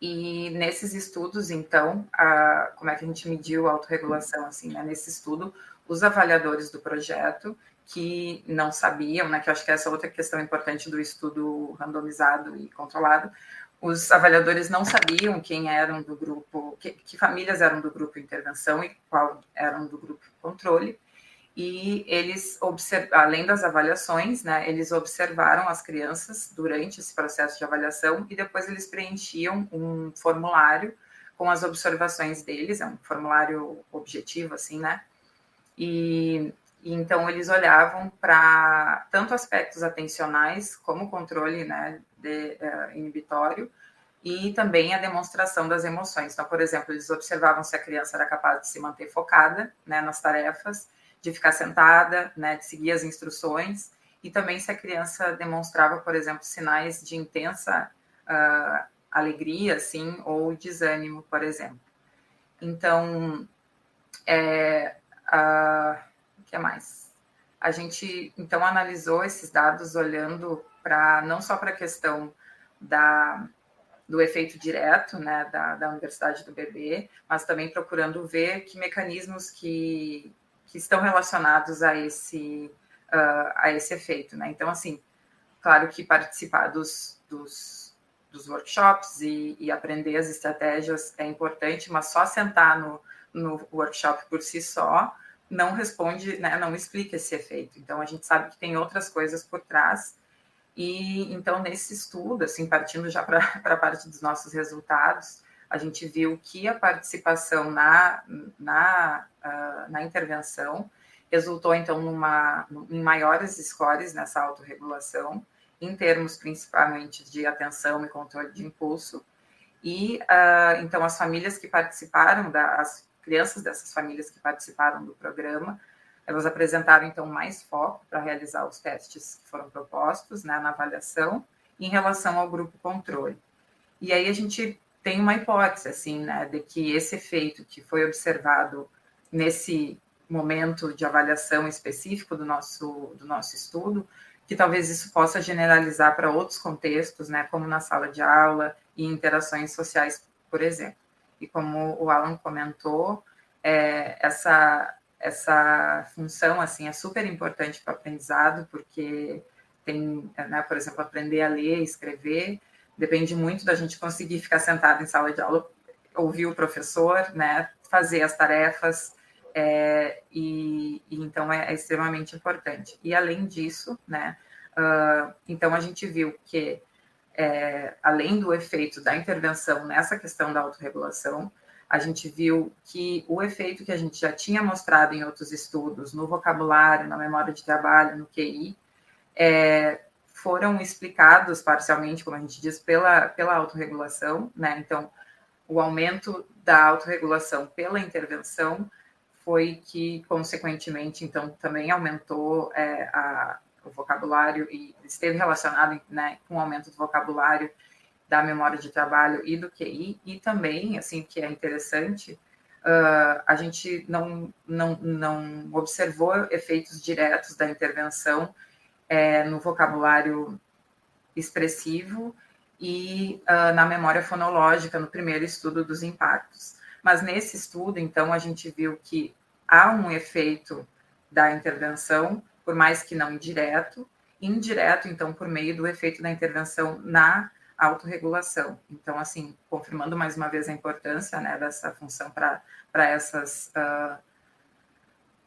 e nesses estudos, então, a, como é que a gente mediu a autorregulação? Assim, né? Nesse estudo, os avaliadores do projeto que não sabiam, né, que acho que essa é outra questão importante do estudo randomizado e controlado, os avaliadores não sabiam quem eram do grupo, que, que famílias eram do grupo intervenção e qual eram do grupo controle, e eles, além das avaliações, né, eles observaram as crianças durante esse processo de avaliação e depois eles preenchiam um formulário com as observações deles, é um formulário objetivo, assim, né, e, e então eles olhavam para tanto aspectos atencionais como controle, né, de, uh, inibitório, e também a demonstração das emoções. Então, por exemplo, eles observavam se a criança era capaz de se manter focada né, nas tarefas, de ficar sentada, né, de seguir as instruções, e também se a criança demonstrava, por exemplo, sinais de intensa uh, alegria, assim, ou desânimo, por exemplo. Então, é, uh, o que mais? A gente, então, analisou esses dados olhando para, não só para a questão da, do efeito direto, né, da, da Universidade do Bebê, mas também procurando ver que mecanismos que que estão relacionados a esse, uh, a esse efeito. Né? Então, assim, claro que participar dos, dos, dos workshops e, e, aprender as estratégias é importante, mas só sentar no, no workshop por si só não responde, né, não explica esse efeito. Então, a gente sabe que tem outras coisas por trás. E então, nesse estudo, assim, partindo já para a parte dos nossos resultados, a gente viu que a participação na, na, uh, na intervenção resultou, então, numa, em maiores scores nessa autorregulação, em termos principalmente de atenção e controle de impulso. E, uh, então, as famílias que participaram, da, as crianças dessas famílias que participaram do programa, elas apresentaram, então, mais foco para realizar os testes que foram propostos né, na avaliação em relação ao grupo controle. E aí a gente tem uma hipótese, assim, né, de que esse efeito que foi observado nesse momento de avaliação específico do nosso, do nosso estudo, que talvez isso possa generalizar para outros contextos, né, como na sala de aula e interações sociais, por exemplo. E como o Alan comentou, é, essa, essa função assim é super importante para o aprendizado, porque tem, né, por exemplo, aprender a ler, escrever, Depende muito da gente conseguir ficar sentado em sala de aula, ouvir o professor, né, fazer as tarefas, é, e, e, então é, é, extremamente importante. E além disso, né, uh, então a gente viu que é, além do efeito da intervenção nessa questão da autorregulação, a gente viu que o efeito que a gente já tinha mostrado em outros estudos, no vocabulário, na memória de trabalho, no QI, é, foram explicados parcialmente, como a gente diz, pela, pela autorregulação, né? Então, o aumento da autorregulação pela intervenção foi que, consequentemente, então, também aumentou é, a, o vocabulário e esteve relacionado né, com o aumento do vocabulário da memória de trabalho e do QI, e também, assim, que é interessante, uh, a gente não, não, não observou efeitos diretos da intervenção é, no vocabulário expressivo e uh, na memória fonológica, no primeiro estudo dos impactos. Mas nesse estudo, então, a gente viu que há um efeito da intervenção, por mais que não direto, indireto, então, por meio do efeito da intervenção na autorregulação. Então, assim, confirmando mais uma vez a importância né, dessa função para essas uh,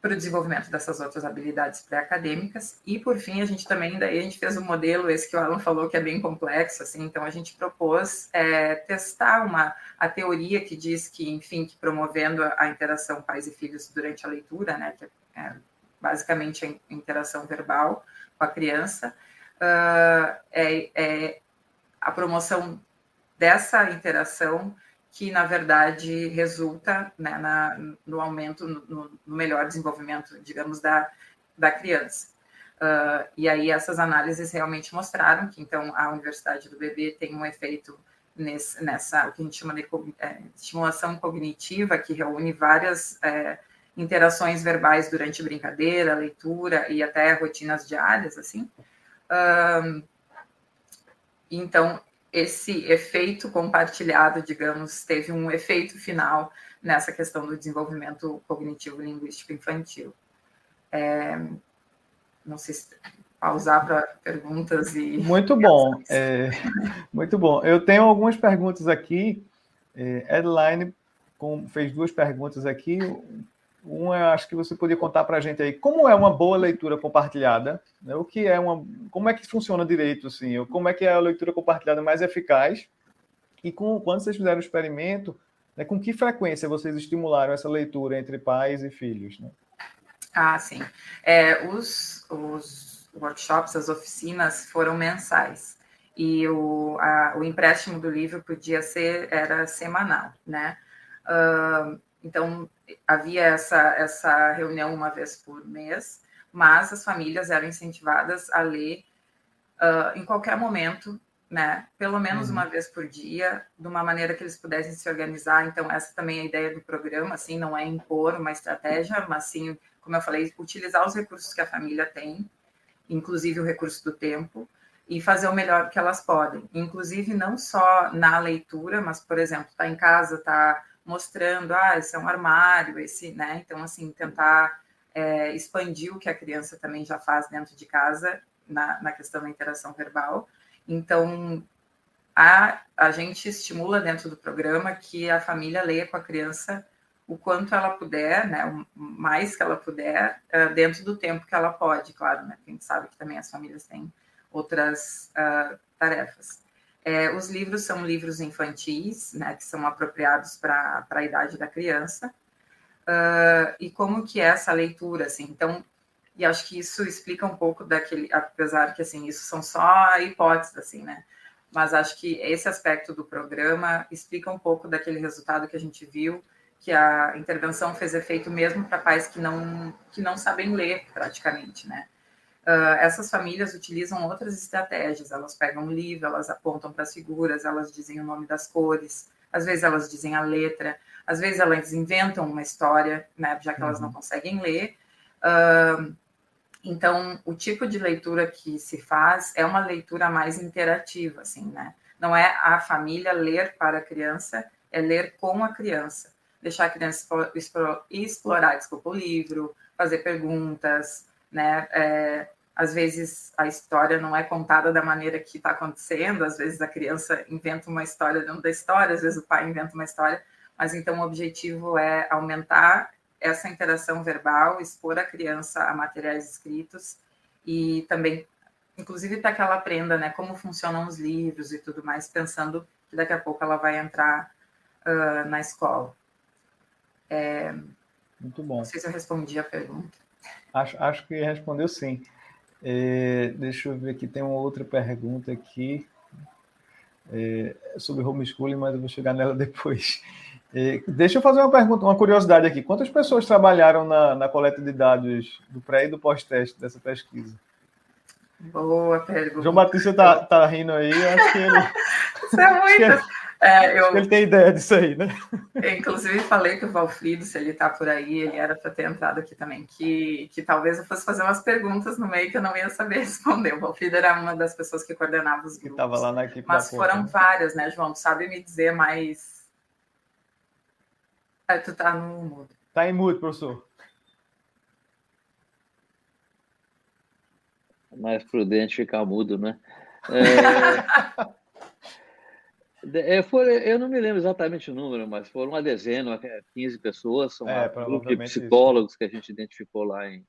para o desenvolvimento dessas outras habilidades pré-acadêmicas. E, por fim, a gente também, daí a gente fez um modelo, esse que o Alan falou, que é bem complexo, assim, então a gente propôs é, testar uma, a teoria que diz que, enfim, que promovendo a, a interação pais e filhos durante a leitura, né, que é, é basicamente a interação verbal com a criança, uh, é, é a promoção dessa interação que na verdade resulta né, na, no aumento, no, no, melhor desenvolvimento, digamos, da, da criança. Uh, e aí essas análises realmente mostraram que então a Universidade do Bebê tem um efeito nesse, nessa, o que a gente chama de é, estimulação cognitiva, que reúne várias é, interações verbais durante brincadeira, leitura e até rotinas diárias, assim. Um, então, esse efeito compartilhado, digamos, teve um efeito final nessa questão do desenvolvimento cognitivo linguístico infantil. É, não sei se pausar para perguntas e.
Muito bom, é, muito bom. Eu tenho algumas perguntas aqui. É, Edline com, fez duas perguntas aqui. Uma, acho que você podia contar para a gente aí como é uma boa leitura compartilhada, né? o que é uma, como é que funciona direito, assim, como é que é a leitura compartilhada mais eficaz e com, quando vocês fizeram o experimento, né, com que frequência vocês estimularam essa leitura entre pais e filhos, né?
Ah, sim. É, os, os workshops, as oficinas foram mensais e o, a, o empréstimo do livro podia ser era semanal, né? Uh, então havia essa essa reunião uma vez por mês, mas as famílias eram incentivadas a ler uh, em qualquer momento, né? Pelo menos uhum. uma vez por dia, de uma maneira que eles pudessem se organizar. Então essa também é a ideia do programa, assim, não é impor uma estratégia, mas sim, como eu falei, utilizar os recursos que a família tem inclusive o recurso do tempo, e fazer o melhor que elas podem. Inclusive, não só na leitura, mas, por exemplo, tá em casa, tá mostrando, ah, esse é um armário, esse, né? Então, assim, tentar é, expandir o que a criança também já faz dentro de casa na, na questão da interação verbal. Então, a, a gente estimula dentro do programa que a família leia com a criança o quanto ela puder, né, o mais que ela puder, uh, dentro do tempo que ela pode, claro, né, a gente sabe que também as famílias têm outras uh, tarefas. É, os livros são livros infantis, né, que são apropriados para a idade da criança, uh, e como que é essa leitura, assim, então, e acho que isso explica um pouco daquele, apesar que, assim, isso são só hipóteses, assim, né, mas acho que esse aspecto do programa explica um pouco daquele resultado que a gente viu, que a intervenção fez efeito mesmo para pais que não, que não sabem ler praticamente, né? Uh, essas famílias utilizam outras estratégias, elas pegam um livro, elas apontam para as figuras, elas dizem o nome das cores, às vezes elas dizem a letra, às vezes elas inventam uma história, né, já que elas não uhum. conseguem ler. Uh, então, o tipo de leitura que se faz é uma leitura mais interativa, assim, né? Não é a família ler para a criança, é ler com a criança deixar a criança explorar, desculpa, o livro, fazer perguntas, né? É, às vezes a história não é contada da maneira que está acontecendo, às vezes a criança inventa uma história dentro da história, às vezes o pai inventa uma história, mas então o objetivo é aumentar essa interação verbal, expor a criança a materiais escritos e também, inclusive, para que ela aprenda né, como funcionam os livros e tudo mais, pensando que daqui a pouco ela vai entrar uh, na escola. É...
Muito bom. Não
sei se eu respondi a pergunta.
Acho, acho que respondeu sim. É, deixa eu ver aqui, tem uma outra pergunta aqui é, sobre homeschooling, mas eu vou chegar nela depois. É, deixa eu fazer uma pergunta, uma curiosidade aqui. Quantas pessoas trabalharam na, na coleta de dados do pré e do pós-teste dessa pesquisa?
Boa pergunta.
João Batista tá, tá rindo aí, acho que ele.
Isso é muito. É, eu,
ele tem ideia disso aí, né?
inclusive, falei que o Valfrido, se ele está por aí, ele era para ter entrado aqui também, que, que talvez eu fosse fazer umas perguntas no meio que eu não ia saber responder. O Valfrido era uma das pessoas que coordenava os grupos.
Estava lá na equipe
Mas foram né? várias, né, João? Tu sabe me dizer mais. Ah, tu tá no mudo.
Tá em mudo, professor.
Mais prudente ficar mudo, né? É... É, for, eu não me lembro exatamente o número, mas foram uma dezena, 15 pessoas, são é, um grupo de psicólogos isso. que a gente identificou lá em,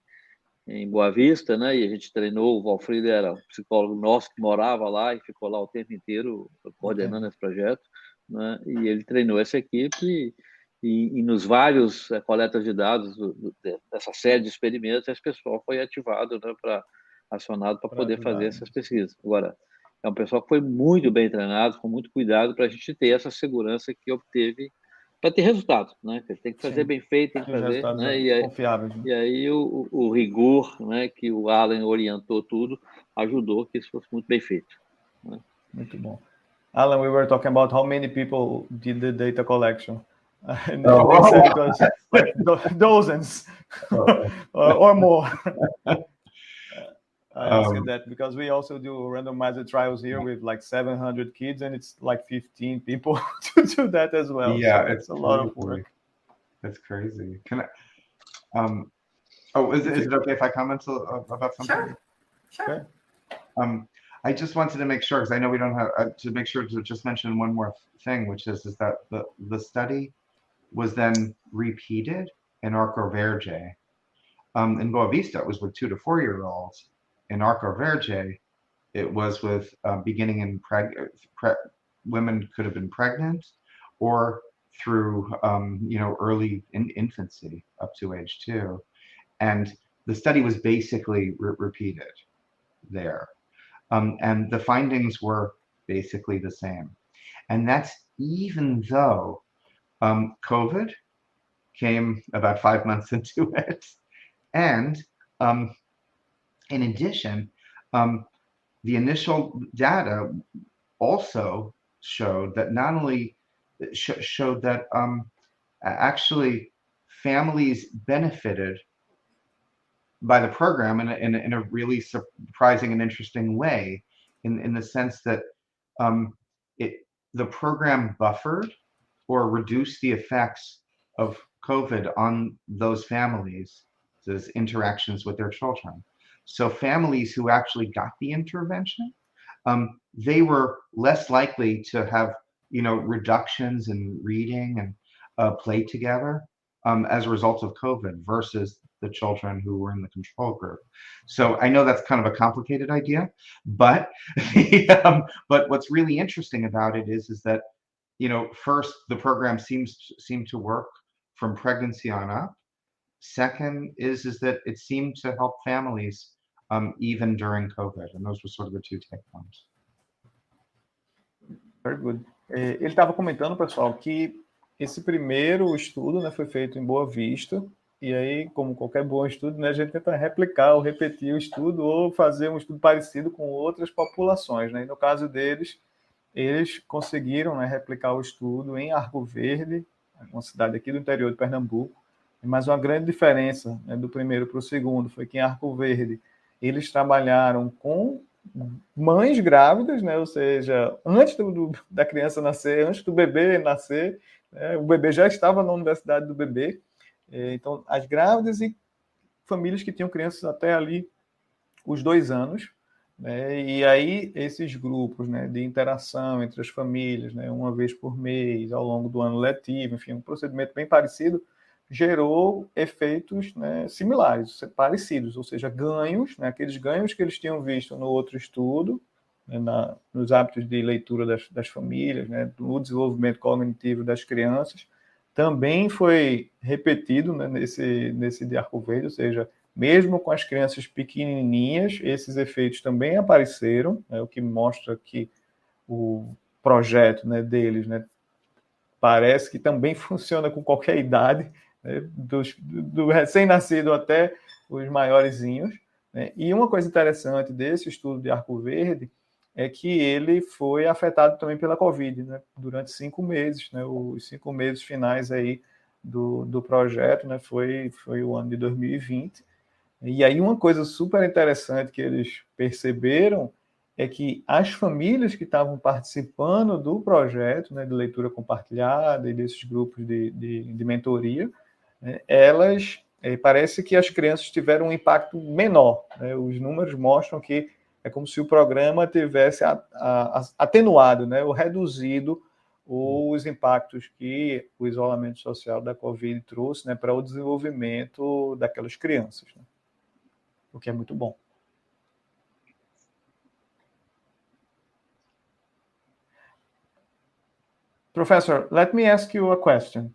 em Boa Vista, né? E a gente treinou, o Valfrido era um psicólogo nosso que morava lá e ficou lá o tempo inteiro coordenando esse projeto, né? E ele treinou essa equipe e, e nos vários é, coletas de dados do, do, dessa série de experimentos, esse pessoal foi ativado, né? Para acionado para poder ajudar, fazer né? essas pesquisas. Agora, é um pessoal que foi muito bem treinado, com muito cuidado, para a gente ter essa segurança que obteve para ter resultado, né? Tem que fazer Sim. bem feito, tem que fazer, né? E aí, confiáveis, né? e aí o, o, rigor, né? Que o Alan orientou tudo, ajudou que isso fosse muito bem feito. Né?
Muito bom. Alan, we were talking about how many people did the data collection. and oh, said it was dozens oh. or, or, more. I um, that because we also do randomized trials here with like 700 kids, and it's like 15 people to do that as well.
Yeah, so it's,
a lot of work.
That's crazy. Can I? Um, oh, is, is it okay if I comment about something?
Sure. Sure.
Um, I just wanted to make sure because I know we don't have uh, to make sure to just mention one more thing, which is is that the the study was then repeated in Arco Verde. Um, in Boa Vista, it was with two to four year olds. In Arco Verde, it was with uh, beginning in preg pre women could have been pregnant or through um, you know early in infancy up to age two, and the study was basically re repeated there, um, and the findings were basically the same, and that's even though um, COVID came about five months into it. And um, in addition, um, the initial data also showed that not only sh showed that um, actually families benefited by the program in a, in a, in a really surprising and interesting way in, in the sense that um, it the program buffered or reduced the effects of COVID on those families, interactions with their children. So families who actually got the intervention, um, they were less likely to have, you know, reductions in reading and uh, play together um, as a result of COVID versus the children who were in the control group. So I know that's kind of a complicated idea, but um, but what's really interesting about it is is that you know, first, the program seems seem to work from pregnancy on up. Second is is that it seemed to help families um, even during COVID, and those were sort of the two take points.
Very good. É, ele estava comentando, pessoal, que esse primeiro estudo né, foi feito em Boa Vista, e aí, como qualquer bom estudo, né, a gente tenta replicar ou repetir o estudo ou fazer um estudo parecido com outras populações. Né? E no caso deles, eles conseguiram né, replicar o estudo em Arco Verde, uma cidade aqui do interior de Pernambuco, mas uma grande diferença né, do primeiro para o segundo foi que em Arco Verde eles trabalharam com mães grávidas, né, ou seja, antes do, do, da criança nascer, antes do bebê nascer, né, o bebê já estava na universidade do bebê, é, então as grávidas e famílias que tinham crianças até ali os dois anos, né? E aí, esses grupos né, de interação entre as famílias, né, uma vez por mês, ao longo do ano letivo, enfim, um procedimento bem parecido, gerou efeitos né, similares, parecidos, ou seja, ganhos, né, aqueles ganhos que eles tinham visto no outro estudo, né, na, nos hábitos de leitura das, das famílias, né, no desenvolvimento cognitivo das crianças, também foi repetido né, nesse, nesse de arco verde, ou seja, mesmo com as crianças pequenininhas, esses efeitos também apareceram, né, o que mostra que o projeto né, deles né, parece que também funciona com qualquer idade, né, do, do recém-nascido até os maiorzinhos. Né? E uma coisa interessante desse estudo de Arco Verde é que ele foi afetado também pela Covid, né, durante cinco meses, né, os cinco meses finais aí do, do projeto, né, foi, foi o ano de 2020, e aí, uma coisa super interessante que eles perceberam é que as famílias que estavam participando do projeto né, de leitura compartilhada e desses grupos de, de, de mentoria, né, elas é, parece que as crianças tiveram um impacto menor. Né? Os números mostram que é como se o programa tivesse a, a, a, atenuado, né, ou reduzido os impactos que o isolamento social da Covid trouxe né, para o desenvolvimento daquelas crianças. Né? o que é muito bom. Professor, let me ask you a question.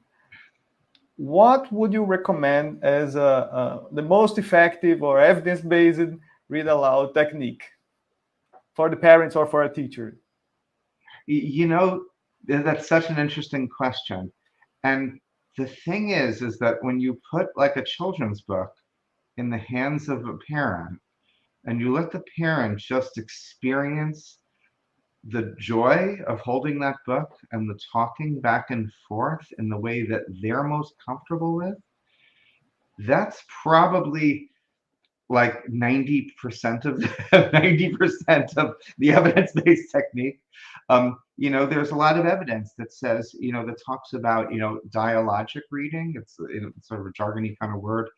What would you recommend as a, a, the most effective or evidence-based read aloud technique for the parents or for a teacher?
You know, that's such an interesting question. And the thing is, is that when you put like a children's book in the hands of a parent and you let the parent just experience the joy of holding that book and the talking back and forth in the way that they're most comfortable with, that's probably like 90% of the, 90% of the evidence-based technique. Um, you know, there's a lot of evidence that says, you know, that talks about, you know, dialogic reading. It's, sort of a jargony kind of word.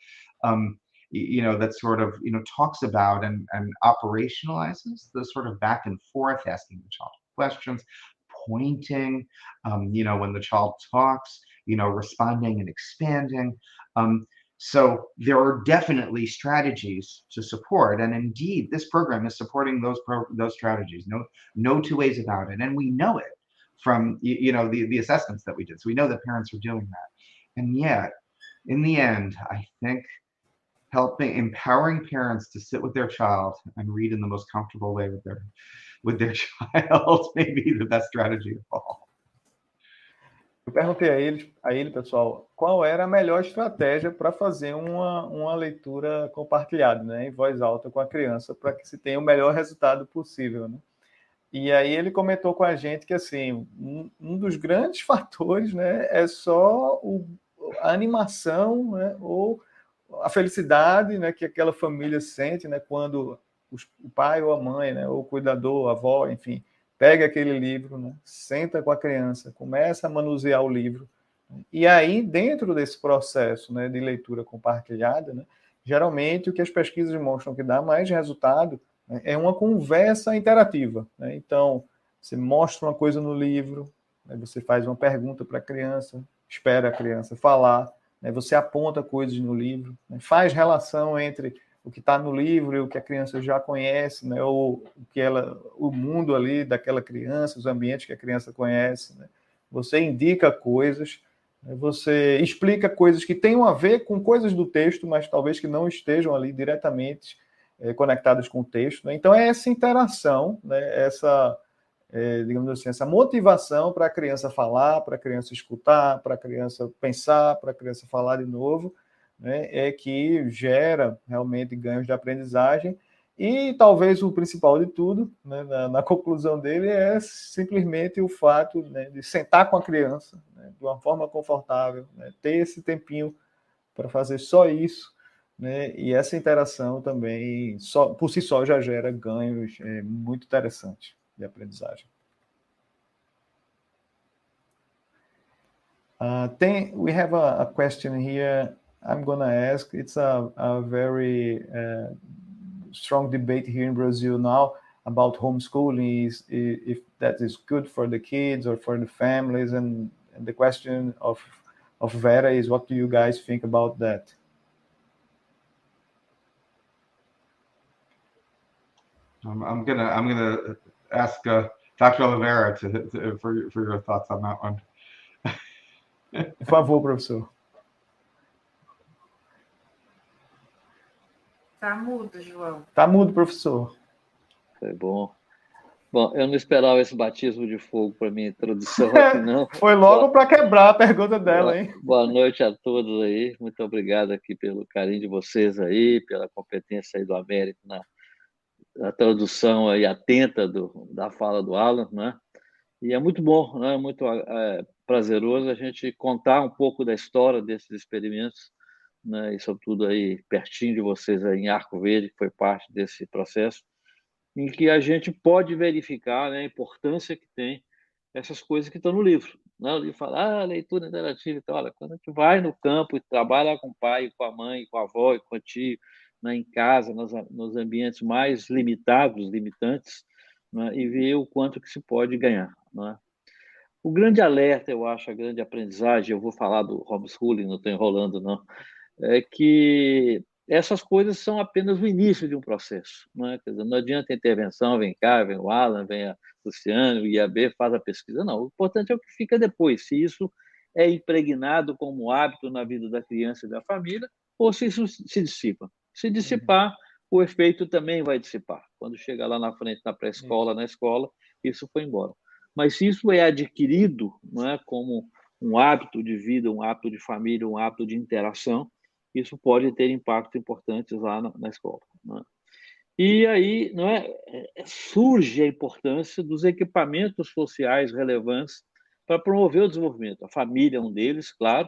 Um, you know, that sort of, you know, talks about and, and operationalizes the sort of back and forth, asking the child questions, pointing, um, you know, when the child talks, you know, responding and expanding. Um, so there are definitely strategies to support, and indeed, this program is supporting those pro- those strategies. No, no two ways about it, and we know it from you know the the assessments that we did. So we know that parents are doing that, and yet, in the end, I think helping empowering parents to sit with their child and read in the most comfortable way with their with their child may be the best strategy of all.
Eu perguntei a ele, a ele, pessoal, qual era a melhor estratégia para fazer uma, uma leitura compartilhada, né, em voz alta com a criança, para que se tenha o melhor resultado possível, né? E aí ele comentou com a gente que assim um, um dos grandes fatores, né, é só o, a animação, né, ou a felicidade, né, que aquela família sente, né, quando os, o pai ou a mãe, né, ou o cuidador, a avó, enfim, pega aquele livro, né, senta com a criança, começa a manusear o livro, e aí dentro desse processo, né, de leitura compartilhada, né, geralmente o que as pesquisas mostram que dá mais resultado né, é uma conversa interativa. Né? Então, você mostra uma coisa no livro, né, você faz uma pergunta para a criança, espera a criança falar, né, você aponta coisas no livro, né, faz relação entre o que está no livro e o que a criança já conhece, né, ou o que ela, o mundo ali daquela criança, os ambientes que a criança conhece. Né, você indica coisas, né, você explica coisas que tenham a ver com coisas do texto, mas talvez que não estejam ali diretamente é, conectadas com o texto. Né. Então é essa interação, né, essa é, digamos assim, essa motivação para a criança falar, para a criança escutar, para a criança pensar, para a criança falar de novo, né, é que gera realmente ganhos de aprendizagem. E talvez o principal de tudo, né, na, na, conclusão dele, é simplesmente o fato né, de sentar com a criança né, de uma forma confortável, né, ter esse tempinho para fazer só isso, né, e essa interação também, só, por si só, já gera ganhos é, muito interessantes de aprendizagem. Uh, we have a, a, question here. I'm going to ask. It's a, a very uh, strong debate here in Brazil now about homeschooling, is, if that is good for the kids or for the families. And, and the question of, of Vera is, what do you guys think about that?
I'm, I'm gonna I'm gonna ask uh, Dr. Oliveira to, to, for, for your thoughts on that one.
Por favor, professor.
Tá mudo, João.
Tá mudo, professor.
Foi bom. Bom, eu não esperava esse batismo de fogo para minha introdução aqui, não.
Foi logo para quebrar a pergunta dela, hein?
Boa noite a todos aí. Muito obrigado aqui pelo carinho de vocês aí, pela competência aí do Américo na a tradução aí atenta do, da fala do Alan, né? E é muito bom, né? Muito é, prazeroso a gente contar um pouco da história desses experimentos, né? E sobretudo aí pertinho de vocês aí em Arco Verde, que foi parte desse processo, em que a gente pode verificar né, a importância que tem essas coisas que estão no livro. Né? O livro fala, ah, leitura interativa e tal. Olha, quando a gente vai no campo e trabalha com o pai, com a mãe, com a avó, com o tio, né, em casa, nos, nos ambientes mais limitados, limitantes, né, e ver o quanto que se pode ganhar. Né? O grande alerta, eu acho, a grande aprendizagem, eu vou falar do homeschooling, não estou enrolando, não, é que essas coisas são apenas o início de um processo. Não, é? dizer, não adianta intervenção, vem cá, vem o Alan, vem a Luciano, o IAB, faz a pesquisa. Não, o importante é o que fica depois, se isso é impregnado como hábito na vida da criança e da família, ou se isso se dissipa. Se dissipar, uhum. o efeito também vai dissipar. Quando chega lá na frente, na pré-escola, na escola, isso foi embora. Mas se isso é adquirido não é, como um hábito de vida, um hábito de família, um hábito de interação, isso pode ter impactos importantes lá na, na escola. É? E aí não é, é, surge a importância dos equipamentos sociais relevantes para promover o desenvolvimento. A família é um deles, claro,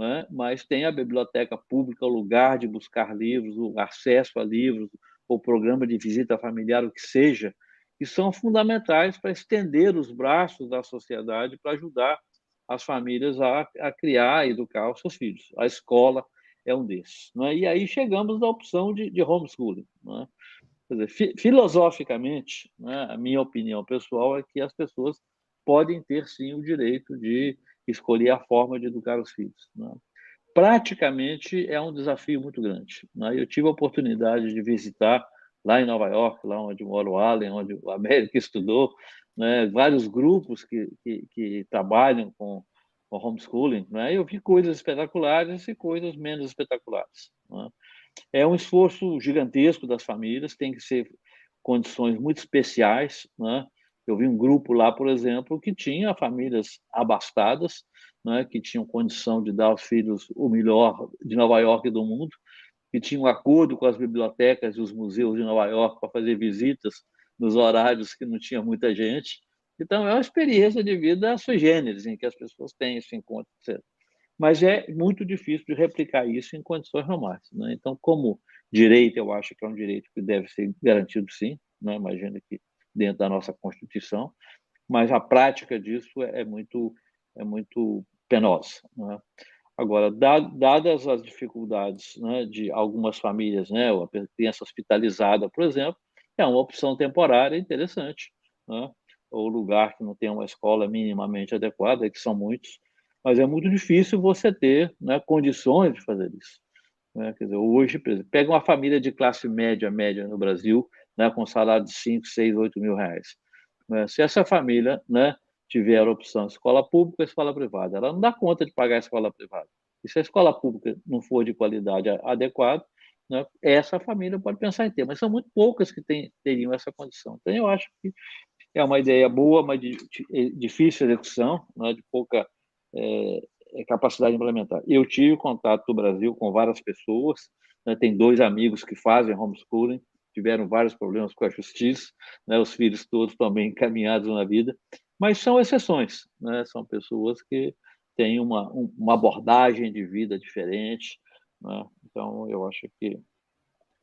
é? mas tem a biblioteca pública, o lugar de buscar livros, o acesso a livros, o programa de visita familiar, o que seja, que são fundamentais para estender os braços da sociedade para ajudar as famílias a, a criar e educar os seus filhos. A escola é um desses. É? E aí chegamos à opção de, de homeschooling. É? Quer dizer, fi, filosoficamente, né, a minha opinião pessoal é que as pessoas podem ter sim o direito de escolher a forma de educar os filhos. Né? Praticamente é um desafio muito grande. Né? Eu tive a oportunidade de visitar lá em Nova York, lá onde mora o Allen, onde o América estudou, né? vários grupos que, que, que trabalham com, homeschooling. Né? Eu vi coisas espetaculares e coisas menos espetaculares. Né? É um esforço gigantesco das famílias, tem que ser condições muito especiais. Né? Eu vi um grupo lá, por exemplo, que tinha famílias abastadas, né? que tinham condição de dar aos filhos o melhor de Nova York e do mundo, que tinham um acordo com as bibliotecas e os museus de Nova York para fazer visitas nos horários que não tinha muita gente. Então, é uma experiência de vida sui generis, em que as pessoas têm esse encontro, etc mas é muito difícil de replicar isso em condições normais. Né? Então, como direito, eu acho que é um direito que deve ser garantido, sim, né? imagina que dentro da nossa Constituição, mas a prática disso é, é muito, é muito penosa. Né? Agora, dadas as dificuldades né, de algumas famílias, né, a criança hospitalizada, por exemplo, é uma opção temporária interessante. Né? Ou lugar que não tem uma escola minimamente adequada, que são muitos, mas é muito difícil você ter né, condições de fazer isso. Né? Quer dizer, hoje, por exemplo, pega uma família de classe média, média no Brasil, né, com salário de 5, 6, 8 mil reais. Né? Se essa família né, tiver a opção escola pública ou escola privada, ela não dá conta de pagar a escola privada. E se a escola pública não for de qualidade adequada, né, essa família pode pensar em ter, mas são muito poucas que tem, teriam essa condição. Então, eu acho que é uma ideia boa, mas de, de difícil execução, né, de pouca é, é, capacidade de implementar. Eu tive contato do Brasil com várias pessoas, né, tem dois amigos que fazem homeschooling, tiveram vários problemas com a justiça, né, os filhos todos também encaminhados na vida, mas são exceções, né, são pessoas que têm uma, uma abordagem de vida diferente, né, então eu acho que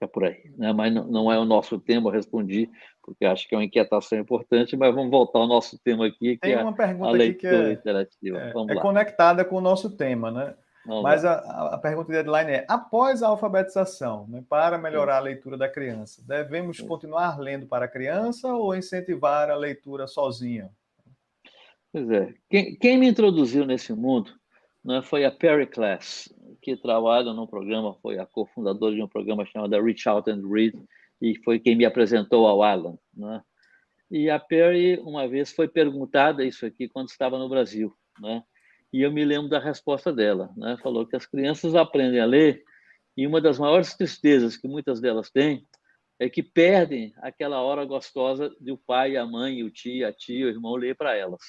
é por aí. Né? Mas não, não, é o nosso tema, eu respondi, porque acho que é uma inquietação importante, mas vamos voltar ao nosso tema aqui, que
Tem é uma pergunta a leitura que é, interativa. É, é conectada com o nosso tema, né? Mas a, a, pergunta de deadline é: após a alfabetização, né, para melhorar a leitura da criança, devemos continuar lendo para a criança ou incentivar a leitura sozinha?
Pois é. Quem, quem me introduziu nesse mundo né, foi a Perry Class, que trabalha num programa, foi a cofundadora de um programa chamado Reach Out and Read, e foi quem me apresentou ao Alan. Né? E a Perry, uma vez, foi perguntada isso aqui quando estava no Brasil. Né? E eu me lembro da resposta dela. Né? Falou que as crianças aprendem a ler, e uma das maiores tristezas que muitas delas têm é que perdem aquela hora gostosa de o pai, a mãe, o tio, a tia, o irmão ler para elas.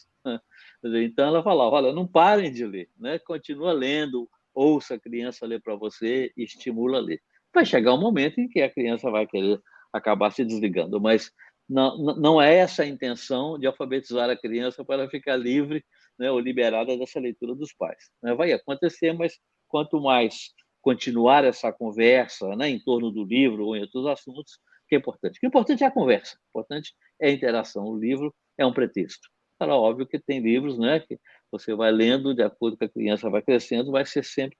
Então ela falava, olha, não parem de ler, né? continua lendo, ouça a criança ler para você, estimula a ler. Vai chegar um momento em que a criança vai querer acabar se desligando, mas não, não é essa a intenção de alfabetizar a criança para ficar livre né, ou liberada dessa leitura dos pais. Né? Vai acontecer, mas quanto mais continuar essa conversa né, em torno do livro ou em outros assuntos, que é importante. O que é importante é a conversa, o importante é a interação. O livro é um pretexto. Era óbvio que tem livros né, que você vai lendo de acordo com a criança vai crescendo, vai ser sempre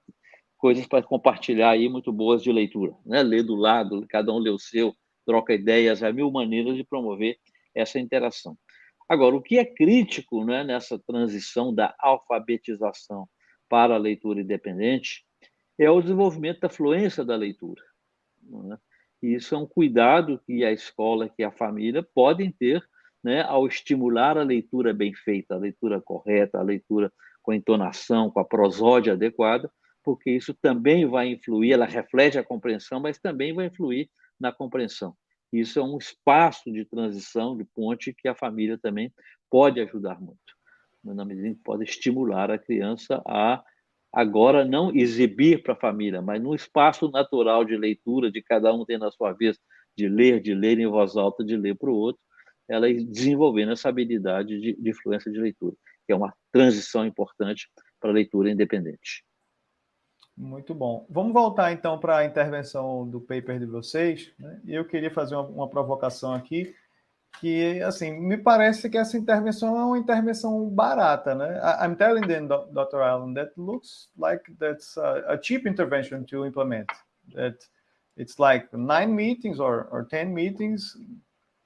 coisas para compartilhar aí muito boas de leitura, né? Ler do lado, cada um lê o seu, troca ideias, há mil maneiras de promover essa interação. Agora, o que é crítico né, nessa transição da alfabetização para a leitura independente é o desenvolvimento da fluência da leitura. Né? E isso é um cuidado que a escola, que a família podem ter né, ao estimular a leitura bem feita, a leitura correta, a leitura com entonação, com a prosódia adequada, porque isso também vai influir, ela reflete a compreensão, mas também vai influir na compreensão. Isso é um espaço de transição, de ponte, que a família também pode ajudar muito, na medida em que pode estimular a criança a, agora, não exibir para a família, mas no espaço natural de leitura, de cada um tendo a sua vez, de ler, de ler em voz alta, de ler para o outro, ela desenvolvendo essa habilidade de, de influência de leitura, que é uma transição importante para a leitura independente.
Muito bom. Vamos voltar então para a intervenção do paper de vocês. Né? Eu queria fazer uma, uma, provocação aqui, que assim me parece que essa intervenção é uma intervenção barata, né? I'm telling them, Dr. Allen, that looks like that's a, a cheap intervention to implement. That it's like nine meetings or, or ten meetings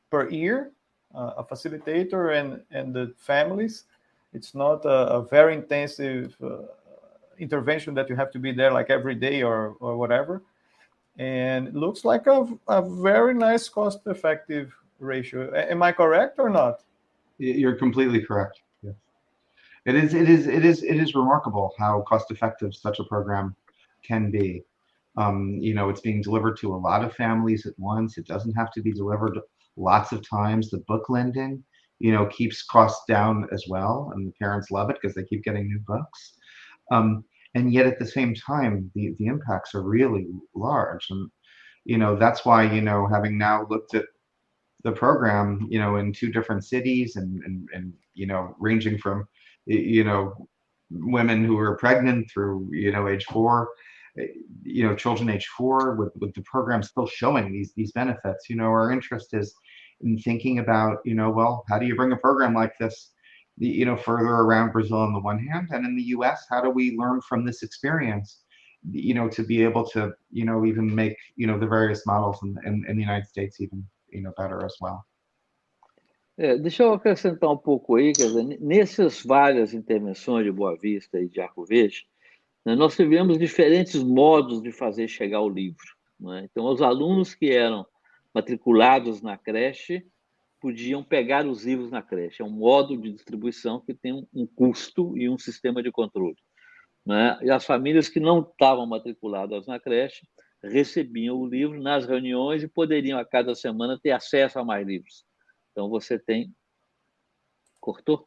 per year, uh, a facilitator and and the families. It's not a, a very intensive. Uh, intervention that you have to be there like every day or, or whatever. And it looks like a, a very nice cost effective ratio. Am I correct or not?
You're completely correct. Yes. It is it is it is it is remarkable how cost effective such a program can be. Um, you know, it's being delivered to a lot of families at once. It doesn't have to be delivered lots of times. The book lending, you know, keeps costs down as well, and the parents love it because they keep getting new books. Um, and yet at the same time, the, the impacts are really large. And, you know, that's why, you know, having now looked at the program, you know, in two different cities and, and, and you know, ranging from, you know, women who are pregnant through, you know, age four, eh, you know, children age four with, with the program still showing these, these benefits, you know, our interest is in thinking about, you know, well, how do you bring a program like this you know further around Brazil on the one hand, and in the U.S., how do we learn from this experience? You know, to be able to you know even make you know the various models in, in, in the United States even you know better as well.
É, deixa eu acrescentar um pouco aí, quer dizer, nessas várias intervenções de Boa Vista e de Arco Verde, né, nós tivemos diferentes modos de fazer chegar o livro. Né? Então, os alunos que eram matriculados na creche podiam pegar os livros na creche. É um modo de distribuição que tem um, um custo e um sistema de controle. Né? E as famílias que não estavam matriculadas na creche recebiam o livro nas reuniões e poderiam a cada semana ter acesso a mais livros. Então você tem. Cortou?